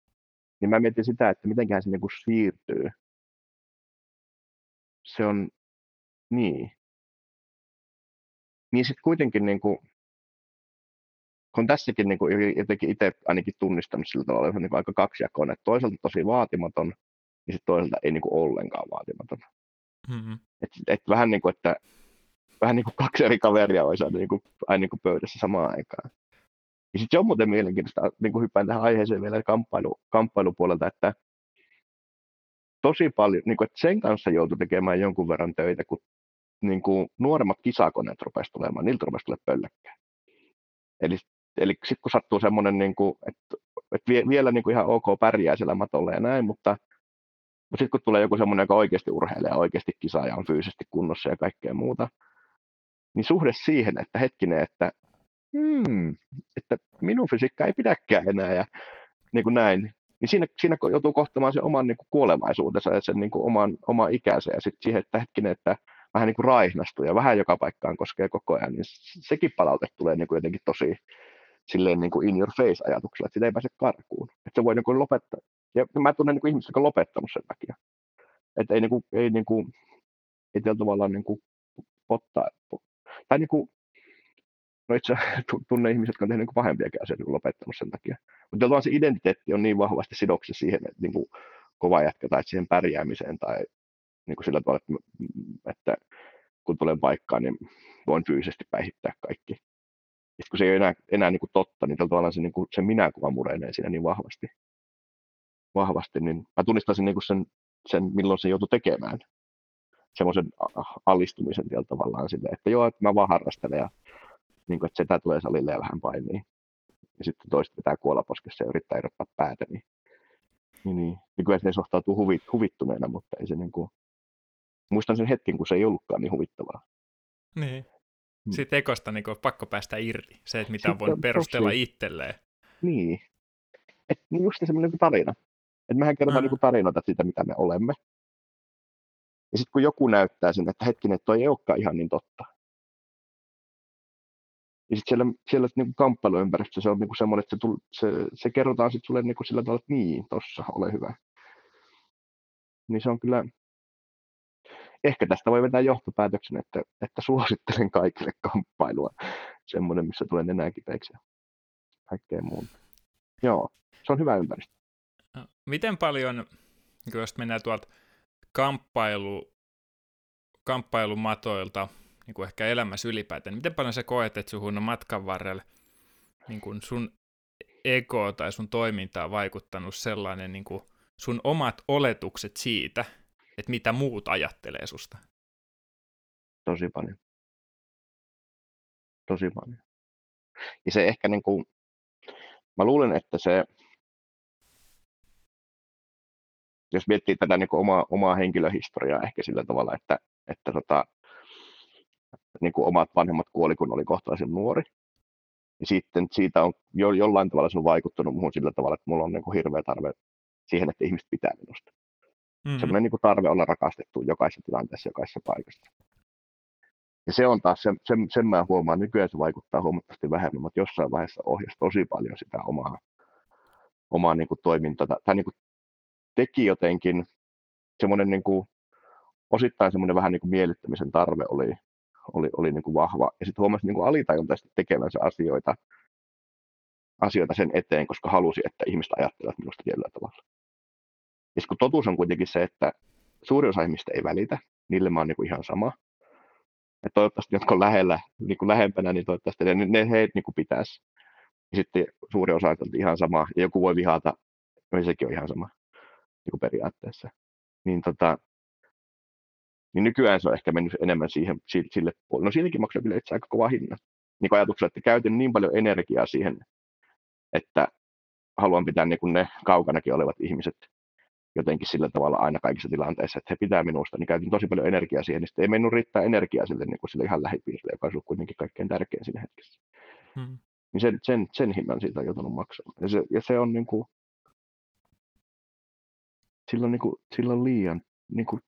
Niin mä mietin sitä, että mitenköhän se niin kuin siirtyy. Se on, niin. Niin sitten kuitenkin, niin kuin, kun tässäkin niin kuin jotenkin itse ainakin tunnistanut sillä tavalla, että on niin aika kaksijakoinen, toisaalta tosi vaatimaton, ja sitten toisaalta ei niin kuin ollenkaan vaatimaton. Mm-hmm. Et, et vähän niin kuin, että vähän niin kuin kaksi eri kaveria olisi aina niin kuin, aina niin kuin pöydässä samaan aikaan. Ja sitten se on muuten mielenkiintoista, niin kuin hyppään tähän aiheeseen vielä kamppailu, kamppailupuolelta, että tosi paljon, niin kuin, että sen kanssa joutui tekemään jonkun verran töitä, kun niin kuin nuoremmat kisakoneet rupesivat tulemaan, niiltä rupesi tulemaan pölläkkää. Eli, eli sitten kun sattuu semmoinen, niin kuin, että, että vie, vielä niin kuin ihan ok pärjää siellä matolla ja näin, mutta, mutta sitten kun tulee joku semmoinen, joka oikeasti urheilee oikeasti kisaa ja on fyysisesti kunnossa ja kaikkea muuta, niin suhde siihen, että hetkinen, että hmm, että minun fysiikka ei pidäkään enää ja niin kuin näin, niin siinä, siinä joutuu kohtamaan sen oman niin kuin kuolevaisuutensa ja sen niin kuin oman, oman ikänsä ja sitten siihen, että hetkinen, että vähän niin kuin raihnastuu ja vähän joka paikkaan koskee koko ajan, niin sekin palaute tulee niin kuin jotenkin tosi silleen niin kuin in your face ajatuksella, että sitä ei pääse karkuun. Että se voi niin kuin lopettaa. Ja mä tunnen niin kuin ihmisiä, jotka on lopettanut sen takia. Että ei, niin kuin, ei, niin kuin, ei tavallaan niin kuin pottaa. Tai niin kuin, no itse tunne ihmiset, jotka on tehnyt niin pahempiakin asioita kuin lopettanut sen takia. Mutta se identiteetti on niin vahvasti sidoksissa siihen, että niin kuin kova jätkä tai siihen pärjäämiseen tai niin kuin sillä tavalla, että, että kun tulen paikkaan, niin voin fyysisesti päihittää kaikki. Sitten kun se ei ole enää, enää niin kuin totta, niin tavallaan se, niin kuin, se minäkuva murenee siinä niin vahvasti. Vahvasti niin mä tunnistan niin kuin sen, sen, milloin se joutui tekemään. Semmoisen alistumisen vielä tavallaan sille, että joo, että mä vaan harrastelen ja niin kuin, että setä tulee salille ja vähän painii. Ja sitten toista pitää kuolaposkessa ja yrittää erottaa päätä, niin, niin, niin. niin kyllä se suhtautuu huvit, huvittuneena, mutta ei se niin kuin, muistan sen hetken, kun se ei ollutkaan niin huvittavaa. Niin. Hmm. Sitten ekosta niin pakko päästä irti. Se, että mitä voin perustella tosi... itselleen. Niin. Et, niin just semmoinen tarina. Että mehän kerrotaan niin tarinoita siitä, mitä me olemme. Ja sitten kun joku näyttää sen, että hetkinen, että toi ei olekaan ihan niin totta. Ja sitten siellä, siellä niin kamppailuympäristössä se on niin semmoinen, että se, tull, se, se kerrotaan sitten sulle niin sillä tavalla, että niin, tossa, ole hyvä. Niin se on kyllä, ehkä tästä voi vetää johtopäätöksen, että, että suosittelen kaikille kamppailua. Semmoinen, missä tulee enää kipeäksi ja kaikkea muuta. Joo, se on hyvä ympäristö. Miten paljon, jos mennään tuolta kamppailu, kamppailumatoilta niin kuin ehkä elämässä ylipäätään, miten paljon sä koet, että suhun on matkan varrella niin kuin sun ego tai sun toimintaa vaikuttanut sellainen niin kuin sun omat oletukset siitä, että mitä muut ajattelee susta? Tosi paljon. Tosi paljon. Ja se ehkä niin kuin, mä luulen, että se, jos miettii tätä niin omaa, omaa henkilöhistoriaa ehkä sillä tavalla, että, että tota, niin kuin omat vanhemmat kuoli, kun oli kohtalaisen nuori. Ja sitten siitä on jo, jollain tavalla se on vaikuttanut muuhun sillä tavalla, että mulla on niin kuin hirveä tarve siihen, että ihmiset pitää minusta. Mm-hmm. Semmoinen niin kuin tarve olla rakastettu jokaisessa tilanteessa, jokaisessa paikassa. Ja se on taas, sen, sen, sen mä huomaan, nykyään se vaikuttaa huomattavasti vähemmän, mutta jossain vaiheessa ohjasi tosi paljon sitä omaa, omaa niin kuin toimintaa, tai niin kuin teki jotenkin semmoinen niin kuin, osittain semmoinen vähän niin kuin miellyttämisen tarve oli, oli, oli niin kuin vahva. Ja sitten huomasi niin kuin alitajuntaisesti tekevänsä asioita, asioita sen eteen, koska halusi, että ihmiset ajattelevat minusta tietyllä tavalla. Ja kun totuus on kuitenkin se, että suuri osa ihmistä ei välitä, niille mä oon niin kuin ihan sama. Ja toivottavasti, jotka on lähellä, niin kuin lähempänä, niin toivottavasti ne, ne heitä niin pitäisi. Ja sitten suuri osa on ihan sama, ja joku voi vihata, niin sekin on ihan sama niin periaatteessa. Niin, tota, niin nykyään se on ehkä mennyt enemmän siihen, sille puolelle. No siinäkin maksaa kyllä itse aika kova hinta. Niin ajatuksella, että käytin niin paljon energiaa siihen, että haluan pitää niin kuin ne kaukanakin olevat ihmiset jotenkin sillä tavalla aina kaikissa tilanteissa, että he pitää minusta, niin käytin tosi paljon energiaa siihen, niin sitten ei mennyt riittää energiaa sille, niin kuin sille ihan lähipiirille, joka on kuitenkin kaikkein tärkein siinä hetkessä. Hmm. Niin sen, sen, sen hinnan siitä on joutunut maksamaan. Ja se, ja se on niin kuin, sillä on, niin kuin, sillä on liian, niin kuin,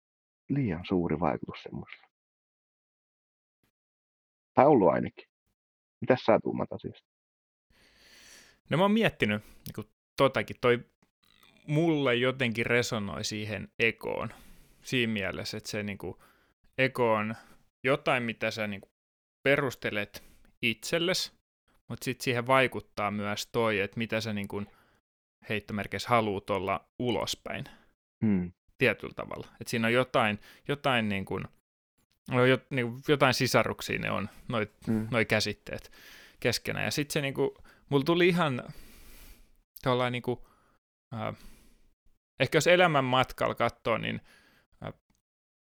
liian suuri vaikutus semmoisella. Tai ollut ainakin. Mitäs sä tuumat asiasta? No mä oon miettinyt niin kuin totakin. Toi mulle jotenkin resonoi siihen ekoon. Siinä mielessä, että se niin kuin, eko on jotain, mitä sä niin kuin, perustelet itsellesi, mutta sitten siihen vaikuttaa myös toi, että mitä sä niin kuin, heittomerkeissä haluut olla ulospäin. Hmm. Tietyllä tavalla. Et siinä on jotain, jotain niin kuin, no, niin kuin, jotain sisaruksia ne on, noi, hmm. noi käsitteet keskenään. Ja sitten se niin kuin, mulla tuli ihan tuollainen niin kuin, äh, ehkä jos elämän matkalla katsoo, niin äh,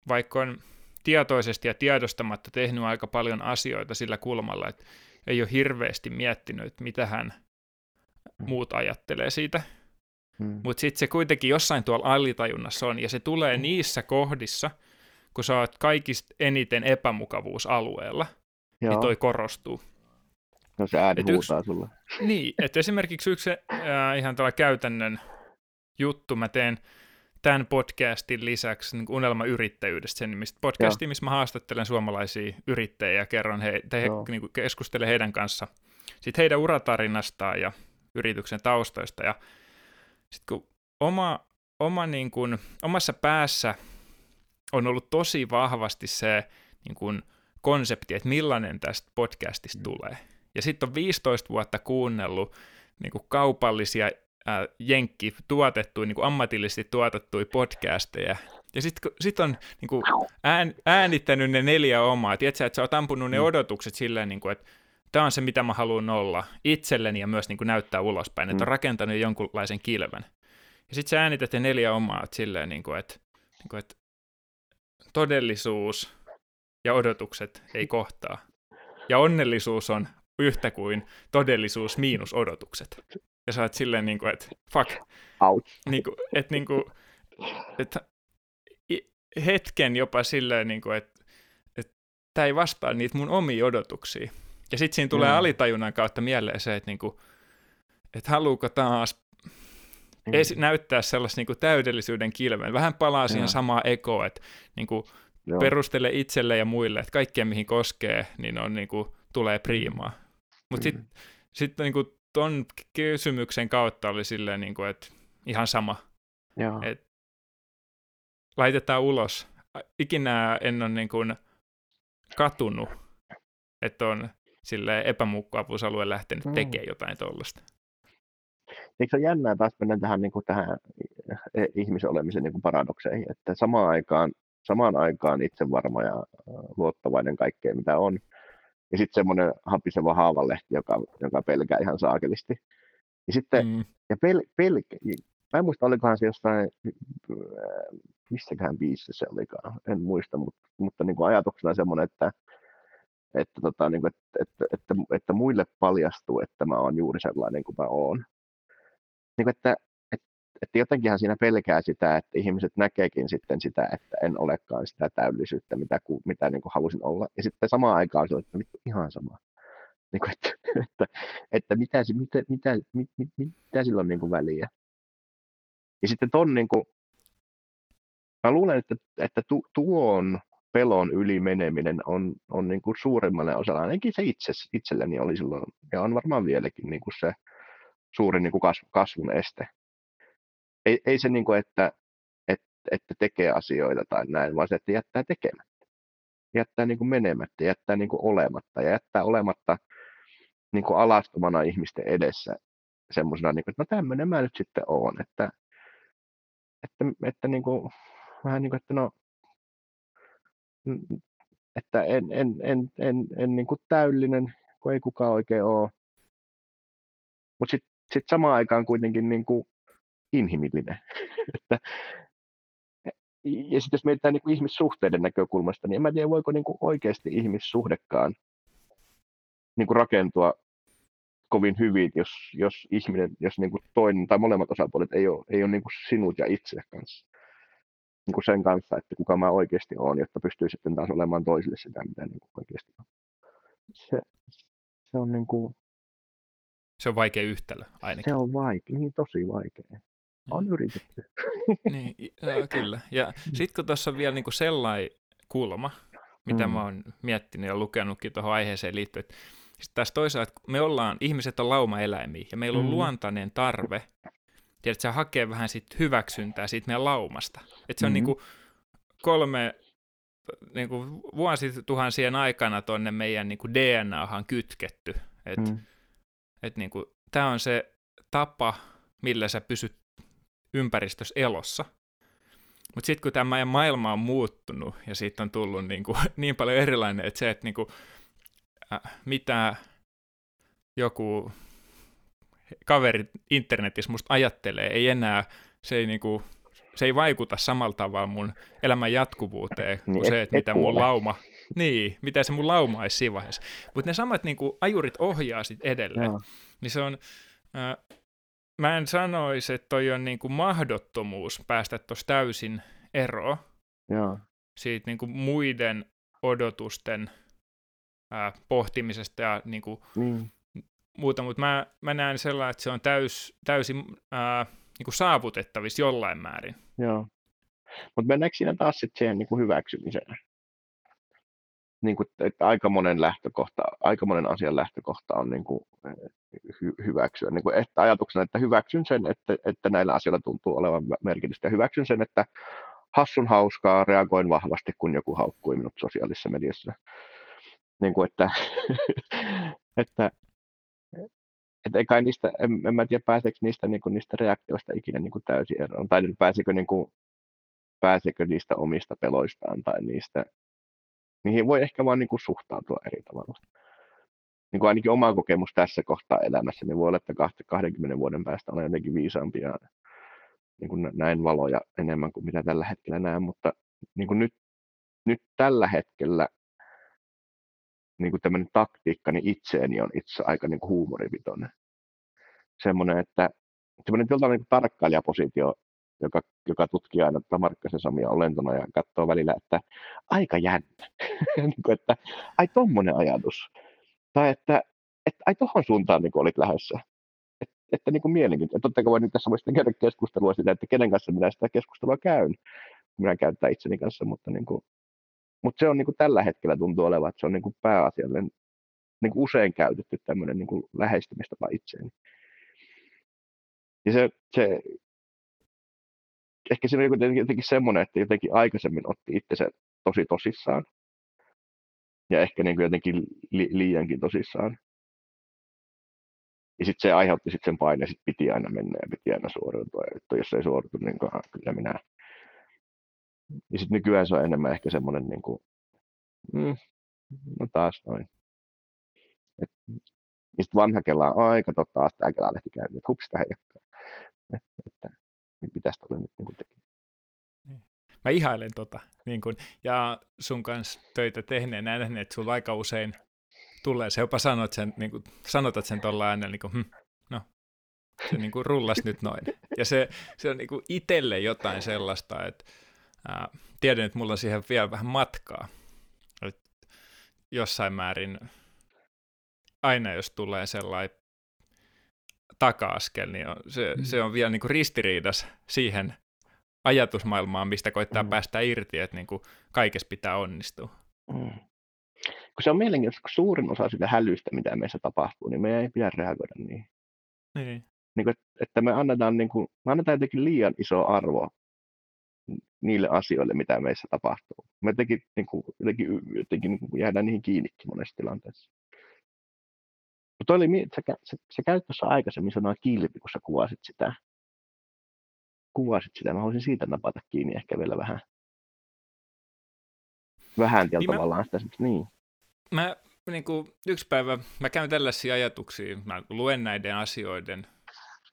vaikka on tietoisesti ja tiedostamatta tehnyt aika paljon asioita sillä kulmalla, että ei ole hirveästi miettinyt, mitä hän muut ajattelee siitä. Hmm. Mutta sitten se kuitenkin jossain tuolla alitajunnassa on, ja se tulee hmm. niissä kohdissa, kun sä oot kaikista eniten epämukavuusalueella, niin Joo. niin toi korostuu. No se ääni et huutaa yksi, sulle. Niin, että esimerkiksi yksi äh, ihan tällä käytännön juttu. Mä teen tämän podcastin lisäksi niin unelmayrittäjyydestä, sen nimistä podcastin, missä mä haastattelen suomalaisia yrittäjiä ja kerron he, te, he, niin kuin keskustelen heidän kanssa sitten heidän uratarinastaan ja yrityksen taustoista. Ja sitten kun oma, oma niin kuin, omassa päässä on ollut tosi vahvasti se niin kuin, konsepti, että millainen tästä podcastista mm. tulee. Ja sitten on 15 vuotta kuunnellut niin kuin kaupallisia äh, jenkki tuotettuja, niin kuin ammatillisesti tuotettuja podcasteja, Ja sitten sit on niin kuin, ään, äänittänyt ne neljä omaa. Tiedätkö, että sä oot ampunut ne mm. odotukset silleen, niin kuin, että tämä on se, mitä mä haluan olla itselleni ja myös niin kuin näyttää ulospäin. Mm. Että on rakentanut jonkunlaisen kilven. Ja sitten sä äänität ne neljä omaa silleen, niin kuin, että, niin kuin, että todellisuus ja odotukset ei kohtaa. Ja onnellisuus on yhtä kuin todellisuus miinus odotukset. Ja sä oot silleen, niin kuin, että fuck. Ouch. Niin kuin, että, niin kuin, että hetken jopa silleen, niin kuin, että, että tämä ei vastaa niitä mun omia odotuksia. Ja sitten siinä tulee mm. alitajunnan kautta mieleen se, että, niin kuin, että haluuko taas mm. esi- näyttää sellaista niin kuin täydellisyyden kilven. Vähän palaa siihen samaan ekoon, että niin kuin, perustele itselle ja muille, että kaikkea mihin koskee, niin on niin kuin, tulee priimaa. Mutta sitten sit, niin kuin, ton kysymyksen kautta oli silleen, niin kuin, että ihan sama. Joo. Et laitetaan ulos. Ikinä en ole niin kuin katunut, että on sille epämukkaavuusalueen lähtenyt mm. tekemään jotain tuollaista. Eikö se ole jännää taas mennä tähän, niin kuin tähän e, ihmisen olemisen niin kuin paradokseihin, että samaan aikaan, samaan aikaan itse varma ja luottavainen kaikkeen mitä on, ja sitten semmoinen hapiseva haavanlehti, joka, joka pelkää ihan saakelisti. Ja sitten, mm. ja pel, pel, mä en muista, olikohan se jossain, missäkään biisissä se olikaan, en muista, mutta, mutta niin kuin ajatuksena semmoinen, että, että, tota, niin kuin, että, että, että, että, muille paljastuu, että mä oon juuri sellainen kuin mä oon. Niin kuin, että, että, että jotenkinhan siinä pelkää sitä, että ihmiset näkeekin sitten sitä, että en olekaan sitä täydellisyyttä, mitä, mitä niin kuin halusin olla. Ja sitten samaan aikaan se on, että ihan sama. Niin kuin, että, että, että mitä, mitä, mitä, mitä, mitä sillä on niin kuin väliä. Ja sitten ton niin kuin, mä luulen, että, että tu, tuon pelon yli meneminen on, on niin kuin suurimmalle osalle, ainakin se itse, itselleni oli silloin, ja on varmaan vieläkin niin kuin se suurin niin kuin kasv, kasvun este. Ei, ei se, niin kuin, että, että, että tekee asioita tai näin, vaan se, että jättää tekemättä. Jättää niin kuin menemättä, jättää niin kuin olematta ja jättää olematta niin kuin alastomana ihmisten edessä semmoisena, niin että no tämmöinen mä nyt sitten oon, että, että, että niin kuin, vähän niin kuin, että no, että en, en, en, en, en niin kuin täydellinen, kun ei kukaan oikein ole. Mutta sitten sit samaan aikaan kuitenkin niin kuin inhimillinen. että, ja sitten jos mietitään niin kuin ihmissuhteiden näkökulmasta, niin en mä tiedä, voiko niin kuin oikeasti ihmissuhdekaan niin kuin rakentua kovin hyvin, jos, jos ihminen, jos niin kuin toinen tai molemmat osapuolet ei ole, ei ole niin kuin sinut ja itse kanssa niin kuin sen kanssa, että kuka mä oikeasti olen, jotta pystyy sitten taas olemaan toisille sitä, mitä niin kuin oikeasti on. Se, se on niin kuin... Se on vaikea yhtälö ainakin. Se on vaikea, niin tosi vaikea. On mm. yritetty. niin, joo, kyllä. Ja mm. sitten kun tuossa on vielä niin kuin sellainen kulma, mitä mm. mä oon miettinyt ja lukenutkin tuohon aiheeseen liittyen, että sitten taas toisaalta me ollaan, ihmiset on laumaeläimiä ja meillä on mm. luontainen tarve tiedätkö, hakee vähän sit hyväksyntää siitä meidän laumasta. Että se on mm-hmm. niin kuin kolme niin kuin vuosituhansien aikana tuonne meidän niin kuin DNAhan kytketty. Että mm. et niin kuin, tämä on se tapa, millä sä pysyt ympäristössä elossa. Mutta sitten kun tämä meidän maailma on muuttunut ja siitä on tullut niin, kuin, niin paljon erilainen, että se, että niin kuin, äh, mitä joku kaveri internetissä musta ajattelee, ei enää, se ei, niinku, se ei vaikuta samalla tavalla mun elämän jatkuvuuteen kuin niin, se, että mitä mun lauma, niin, mitä se mun lauma olisi siinä vaiheessa. Mutta ne samat niinku, ajurit ohjaa sit edelleen. Joo. Niin se on, äh, mä en sanoisi, että toi on niinku mahdottomuus päästä tuossa täysin eroon. Joo. Siitä niinku muiden odotusten äh, pohtimisesta ja niinku, mm muuta, mutta mä, mä näen sellainen, että se on täys, täysin ää, niin kuin saavutettavissa jollain määrin. Joo. Mutta mennäänkö siinä taas sitten siihen niin kuin hyväksymiseen? Niin kuin, että aika monen, lähtökohta, aika monen asian lähtökohta on niin kuin, hy, hyväksyä. Niin kuin, että ajatuksena, että hyväksyn sen, että, että näillä asioilla tuntuu olevan merkitystä. Hyväksyn sen, että hassun hauskaa, reagoin vahvasti, kun joku haukkui minut sosiaalisessa mediassa. Niin kuin, että, että että ei kai niistä, en, en mä tiedä pääseekö niistä, niin kuin, niistä reaktioista ikinä niin kuin täysin eroon, tai pääsikö niin kuin, pääseekö niistä omista peloistaan tai niistä, niihin voi ehkä vaan niin kuin suhtautua eri tavalla. Niin kuin ainakin oma kokemus tässä kohtaa elämässä, niin voi olla, että 20 vuoden päästä olen jotenkin viisaampi ja niin kuin näin valoja enemmän kuin mitä tällä hetkellä näen, mutta niin kuin nyt, nyt tällä hetkellä niin kuin tämmöinen taktiikkani itseeni on itse aika niin kuin huumorivitoinen. Semmoinen, että semmoinen niin tarkkailijapositio, joka, joka tutkii aina tätä Markkasen Samia olentona ja katsoo välillä, että aika jännä. niin kuin, että ai tommonen ajatus. Tai että, että ai tohon suuntaan niin olit lähdössä. Et, että niin kuin mielenkiintoista. Totta kai voi nyt tässä voisi käydä keskustelua sitä, että kenen kanssa minä sitä keskustelua käyn. Minä käyttää itseni kanssa, mutta, niin kuin, mutta se on niin kuin tällä hetkellä tuntuu olevan, että se on niin kuin pääasiallinen niin kuin usein käytetty tämmöinen niin kuin lähestymistapa itseeni. Ja se, se ehkä se on jotenkin, jotenkin semmoinen, että jotenkin aikaisemmin otti itsensä tosi tosissaan. Ja ehkä niin kuin jotenkin li, liiankin tosissaan. Ja sitten se aiheutti sit sen paineen, että piti aina mennä ja piti aina suoriutua. Ja että jos ei suoritu, niin kyllä minä. Ja sitten nykyään se on enemmän ehkä semmoinen, niin kuin, mm, no taas noin. Et, ja sitten vanha kela on aika totta, taas tämä kelalehti käynti, että hups, tämä että, että niin pitäisi tulla nyt niin tekemään. Mä ihailen tota. Niin kun, ja sun kanssa töitä tehneen näin, että sulla aika usein tulee, se jopa sanot sen, niin kuin, sanotat sen tuolla äänellä, niin kuin, hm, no, se niin kuin rullas nyt noin. Ja se, se on niin itselle jotain sellaista, että ää, tiedän, että mulla on siihen vielä vähän matkaa. Et jossain määrin aina jos tulee sellainen taka-askel, niin on, se, mm. se on vielä niin kuin ristiriidas siihen ajatusmaailmaan, mistä koittaa mm. päästä irti, että niin kuin kaikessa pitää onnistua. Mm. Kun se on mielenkiintoista, kun suurin osa sitä hälystä, mitä meissä tapahtuu, niin meidän ei pidä reagoida niin. Niin. niin kuin, että me annetaan, niin kuin, me annetaan jotenkin liian iso arvo niille asioille, mitä meissä tapahtuu. Me jotenkin, niin kuin, jotenkin, jotenkin niin kuin jäädään niihin kiinni monessa tilanteessa. Mutta oli, sä, sä, sä käyt tuossa aikaisemmin sanoa kilpi, kun sä kuvasit sitä. Kuvasit sitä. Mä haluaisin siitä napata kiinni ehkä vielä vähän. Vähän niin tavallaan mä, sitä. Niin. Mä niin kuin, yksi päivä, mä käyn tällaisia ajatuksia, mä luen näiden asioiden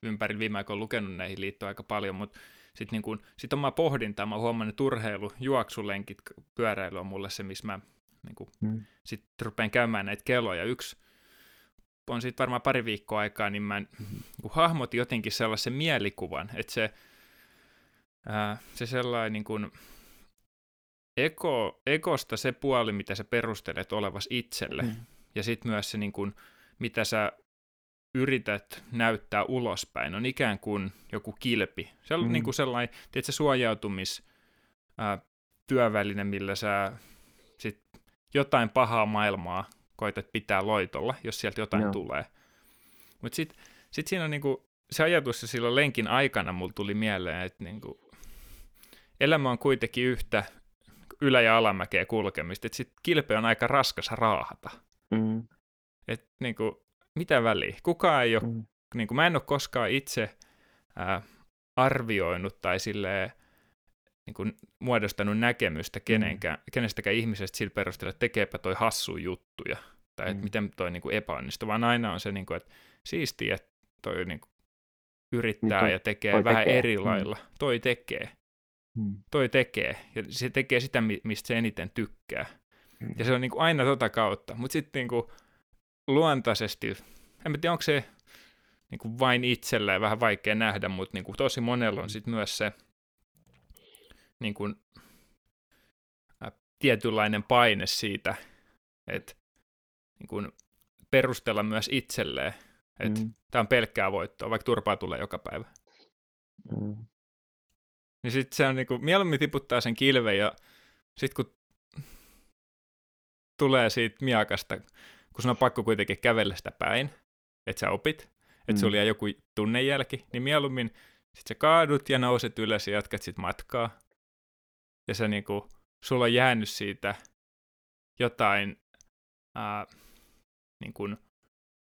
ympäri viime aikoina lukenut näihin liittyen aika paljon, mutta sitten niin sit on mä pohdintaa, mä huomannut, että urheilu, juoksulenkit, pyöräily on mulle se, missä mä niin kuin, hmm. sitten rupean käymään näitä kelloja. Yksi on sitten varmaan pari viikkoa aikaa, niin mä niin hahmotin jotenkin sellaisen mielikuvan, että se, ää, se sellainen niin kuin, eko, ekosta se puoli, mitä sä perustelet olevas itselle, mm. ja sitten myös se, niin kuin, mitä sä yrität näyttää ulospäin, on ikään kuin joku kilpi. Se on mm. niin kuin sellainen, tiedätkö, suojautumis ää, työväline, millä sä sit jotain pahaa maailmaa koetat pitää loitolla, jos sieltä jotain Joo. tulee. Mutta sitten sit siinä on niinku, se ajatus, että silloin lenkin aikana mulla tuli mieleen, että niinku, elämä on kuitenkin yhtä ylä- ja alamäkeä kulkemista, että sitten kilpe on aika raskas raahata. Mm. Et niinku, mitä väliä? Kukaan ei ole, mm. niinku, mä en ole koskaan itse ää, arvioinut tai silleen, niin kuin muodostanut näkemystä kenenkään, mm. kenestäkään ihmisestä sillä perusteella, että tekeepä toi hassu juttuja, tai mm. että miten toi niin kuin epäonnistuu, vaan aina on se, niin kuin, että siistiä, että toi niin kuin yrittää niin ja tekee toi vähän tekee. eri mm. lailla. Mm. Toi tekee. Mm. Toi tekee. Ja se tekee sitä, mistä se eniten tykkää. Mm. Ja se on niin kuin aina tota kautta. Mutta sitten niin kuin luontaisesti, en tiedä, onko se niin kuin vain itselleen vähän vaikea nähdä, mutta niin kuin tosi monella on sitten myös se, niin kuin, ä, tietynlainen paine siitä, että niin kuin, perustella myös itselleen, että mm. tämä on pelkkää voittoa, vaikka turpaa tulee joka päivä. Mm. Niin sitten se on niin kuin, mieluummin tiputtaa sen kilven ja sitten kun tulee siitä miakasta, kun sun on pakko kuitenkin kävellä sitä päin, että sä opit, että mm. sulla jää joku tunnejälki, niin mieluummin sit sä kaadut ja nouset ylös ja jatkat sit matkaa, ja se niinku, sulla on jäänyt siitä jotain, ää, niinku,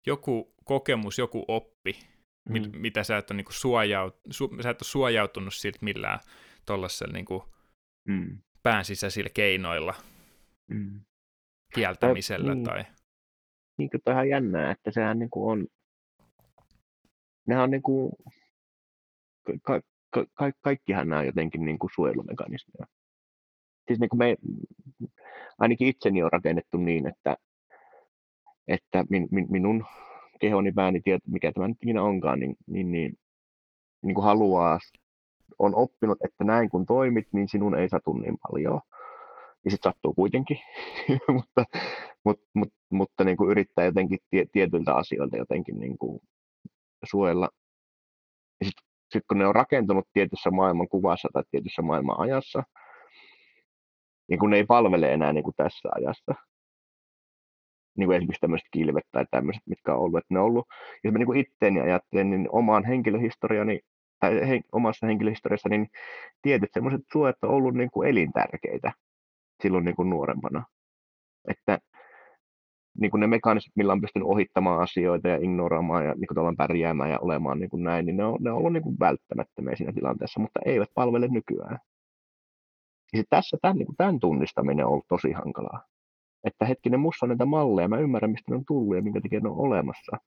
joku kokemus, joku oppi, mm. mit, mitä sä et ole niinku suojaut, su, sä et ole suojautunut siltä millään tuollaisella niinku Mm. pään sisäisillä keinoilla, Mm. kieltämisellä niin. tai... Niin on ihan jännää, että sehän niin kuin on, nehän on niin kuin, ka, ka, ka, kaikkihan nämä on jotenkin niin kuin suojelumekanismeja. Siis niin kuin me, ainakin itseni on rakennettu niin, että, että min, min, minun kehoni, pääni, tieto, mikä tämä nyt ikinä onkaan, niin, niin, niin, niin kuin haluaa, on oppinut, että näin kun toimit, niin sinun ei satu niin paljon. Ja sitten sattuu kuitenkin, mutta, mutta, mutta, mutta niin kuin yrittää jotenkin tie, tietyiltä asioilta jotenkin niin kuin suojella. Ja sitten sit kun ne on rakentunut tietyssä maailman kuvassa tai tietyssä maailman ajassa, niin kun ne ei palvele enää niin kuin tässä ajassa, niin kuin esimerkiksi tämmöiset kilvet tai tämmöiset, mitkä on ollut, että ne on ollut, jos mä niin itteeni ajattelen, niin omaan henkilöhistoriani tai he, omassa henkilöhistoriassa, niin tietyt semmoiset suojat on ollut niin kuin elintärkeitä silloin niin kuin nuorempana. Että niin kuin ne mekanismit, millä on pystynyt ohittamaan asioita ja ignoraamaan ja niin pärjäämään ja olemaan niin kuin näin, niin ne on, ne on ollut niin kuin välttämättömiä siinä tilanteessa, mutta eivät palvele nykyään. Ja tässä tämän, niin kuin tämän tunnistaminen on ollut tosi hankalaa. Että hetkinen, musta on näitä malleja, mä ymmärrän, mistä ne on tullut ja minkä takia ne on olemassa.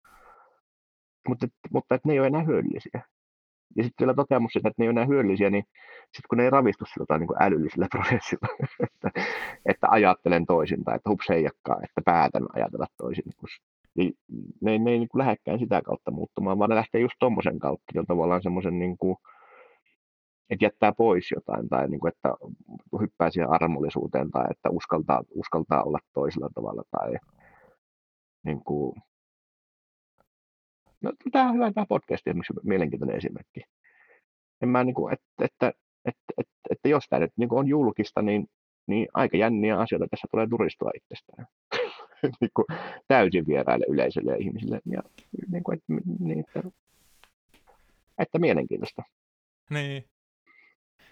Mutta, mutta että ne ei ole enää hyödyllisiä. Ja sitten vielä toteamus siitä, että ne ei ole enää hyödyllisiä, niin sitten kun ne ei ravistu sillä niin kuin älyllisellä prosessilla, että, että ajattelen toisin tai että hups heijakkaa, että päätän ajatella toisin, niin ne, ne ei niin kuin lähdekään sitä kautta muuttumaan, vaan ne lähtee just tuommoisen kautta, jo tavallaan semmoisen, niin kuin, että jättää pois jotain tai niin kuin, että hyppää siihen armollisuuteen tai että uskaltaa, uskaltaa olla toisella tavalla tai niin kuin, No, tämä on hyvä tämä podcast, esimerkiksi mielenkiintoinen esimerkki. En mä, niin kuin, että, että, että, että, että, jos tämä nyt niin kuin on julkista, niin, niin aika jänniä asioita tässä tulee turistua itsestään. niin kuin, täysin vieraille yleisölle ja ihmisille. Ja, niin kuin, että, niin, että, että mielenkiintoista. Niin.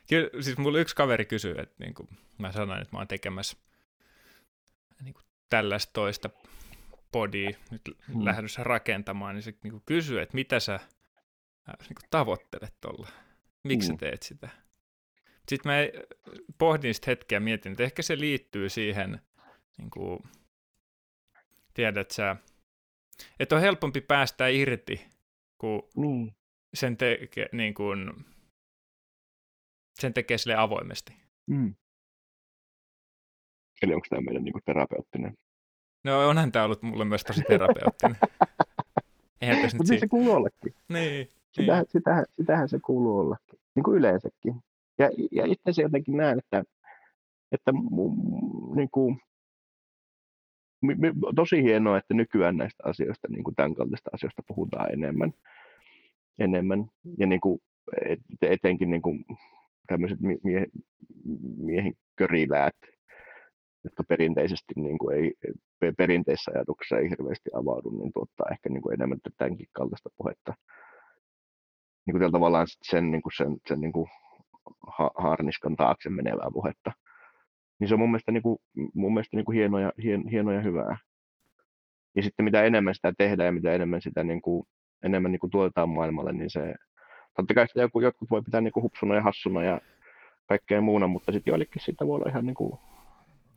Kyllä, siis mulla yksi kaveri kysyy, että niin kuin mä sanoin, että mä oon tekemässä niin kuin tällaista toista podia nyt hmm. lähdössä rakentamaan, niin se niin kuin kysyy, että mitä sä äh, niin kuin tavoittelet tuolla, miksi hmm. sä teet sitä. Sitten mä pohdin sitä hetkeä ja mietin, että ehkä se liittyy siihen, niin kuin, tiedät sä, että on helpompi päästä irti, kun hmm. sen, teke, niin kuin, sen tekee sille avoimesti. Hmm. Eli onko tämä meidän niin kuin terapeuttinen No onhan tämä ollut mulle myös tosi terapeuttinen. Eihän tässä Mutta se kuuluu ollakin. Niin. Sitähän, niin. sitähän, sitähän se kuuluu ollakin, niin kuin yleensäkin. Ja, ja itse se jotenkin näen, että, että niin kuin, tosi hienoa, että nykyään näistä asioista, niin kuin tämän kaltaista asioista puhutaan enemmän. enemmän. Ja niin kuin, et, etenkin niin kuin, tämmöiset mie, miehen köriläät, jotka perinteisesti niin kuin ei, perinteisessä ajatuksessa ei hirveästi avaudu, niin tuottaa ehkä niin kuin enemmän tämänkin kaltaista puhetta. Niin kuin tavallaan sen, niin kuin sen, sen niin kuin ha, haarniskan taakse menevää puhetta. Niin se on mun mielestä, niin kuin, mun mielestä niin kuin hienoa, ja, hien, hienoa ja hyvää. Ja sitten mitä enemmän sitä tehdään ja mitä enemmän sitä niin kuin, enemmän niin kuin tuotetaan maailmalle, niin se, totta kai sitä joku, jotkut voi pitää niin kuin hupsuna ja hassuna ja kaikkea muuna, mutta sitten joillekin siitä voi olla ihan, niin kuin,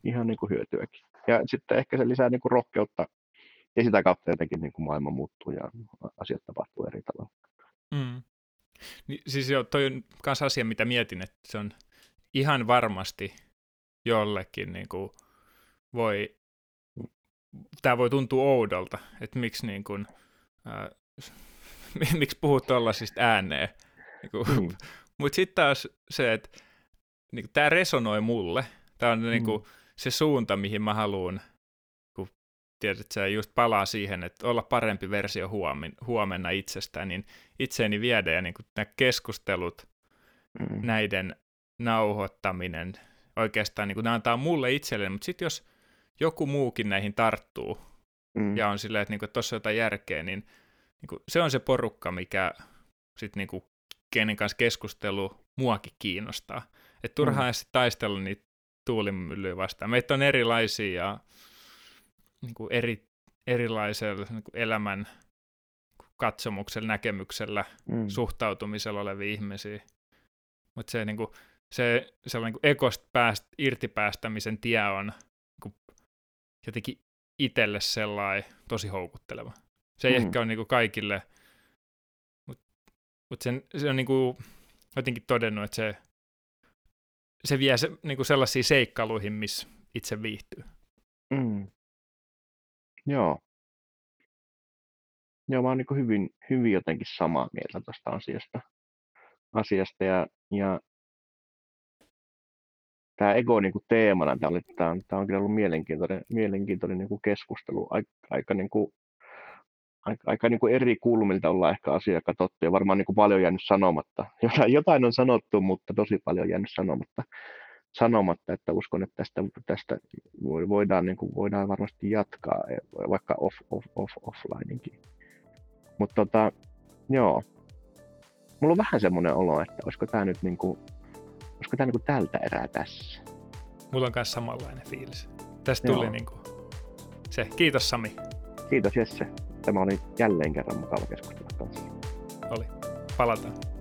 ihan niin kuin hyötyäkin. Ja sitten ehkä se lisää niin kuin rohkeutta ja sitä kautta jotenkin niin kuin maailma muuttuu ja asiat tapahtuu eri tavalla. Mm. Niin, siis jo, toi on myös asia, mitä mietin, että se on ihan varmasti jollekin niin kuin voi, tämä voi tuntua oudolta, että miksi niin kuin, äh, miksi puhut tuollaisista ääneen. Niin mm. Mutta sitten taas se, että niin tämä resonoi mulle. Tämä on niin kuin, mm se suunta, mihin mä haluan, kun tiedät, sä just palaa siihen, että olla parempi versio huomen, huomenna itsestään, niin itseeni viedä ja niin kuin nämä keskustelut, mm. näiden nauhoittaminen, oikeastaan niin kuin, nämä antaa mulle itselleni, mutta sitten jos joku muukin näihin tarttuu mm. ja on silleen, että niin tuossa on jotain järkeä, niin, niin kuin, se on se porukka, mikä sitten niin kuin, kenen kanssa keskustelu muakin kiinnostaa. Että turhaan mm. taistella niitä tuulimyllyä vastaan. Meitä on erilaisia ja niin kuin eri, erilaisella niin kuin elämän katsomuksella, näkemyksellä, mm. suhtautumisella olevia ihmisiä. Mutta se, niin kuin, se sellainen niin ekosta pääst, irtipäästämisen tie on niin jotenkin itselle sellainen tosi houkutteleva. Se ei mm. ehkä ole niin kuin kaikille, mutta mut sen, se on niin kuin jotenkin todennut, että se, se vie se, niin kuin sellaisiin seikkailuihin, missä itse viihtyy. Mm. Joo. Joo, mä oon niin hyvin, hyvin jotenkin samaa mieltä tuosta asiasta. asiasta ja, ja tämä ego niin kuin teemana, tämä, oli, tämä, on, tämä on kyllä ollut mielenkiintoinen, mielenkiintoinen niin kuin keskustelu, aika, aika, niin kuin, aika, aika niin kuin eri kulmilta ollaan ehkä asiaa katsottu ja varmaan niin kuin paljon jäänyt sanomatta. Jotain, jotain on sanottu, mutta tosi paljon jäänyt sanomatta, sanomatta että uskon, että tästä, tästä voidaan, niin kuin, voidaan varmasti jatkaa, vaikka off, off, off, offlineinkin. Mutta tota, joo, mulla on vähän semmoinen olo, että olisiko tämä nyt niin kuin, olisiko tämä niin tältä erää tässä? Mulla on myös samanlainen fiilis. Tästä tuli niin kuin se. Kiitos Sami. Kiitos Jesse. Tämä oli jälleen kerran mukava keskustella kanssa. Oli. Palataan.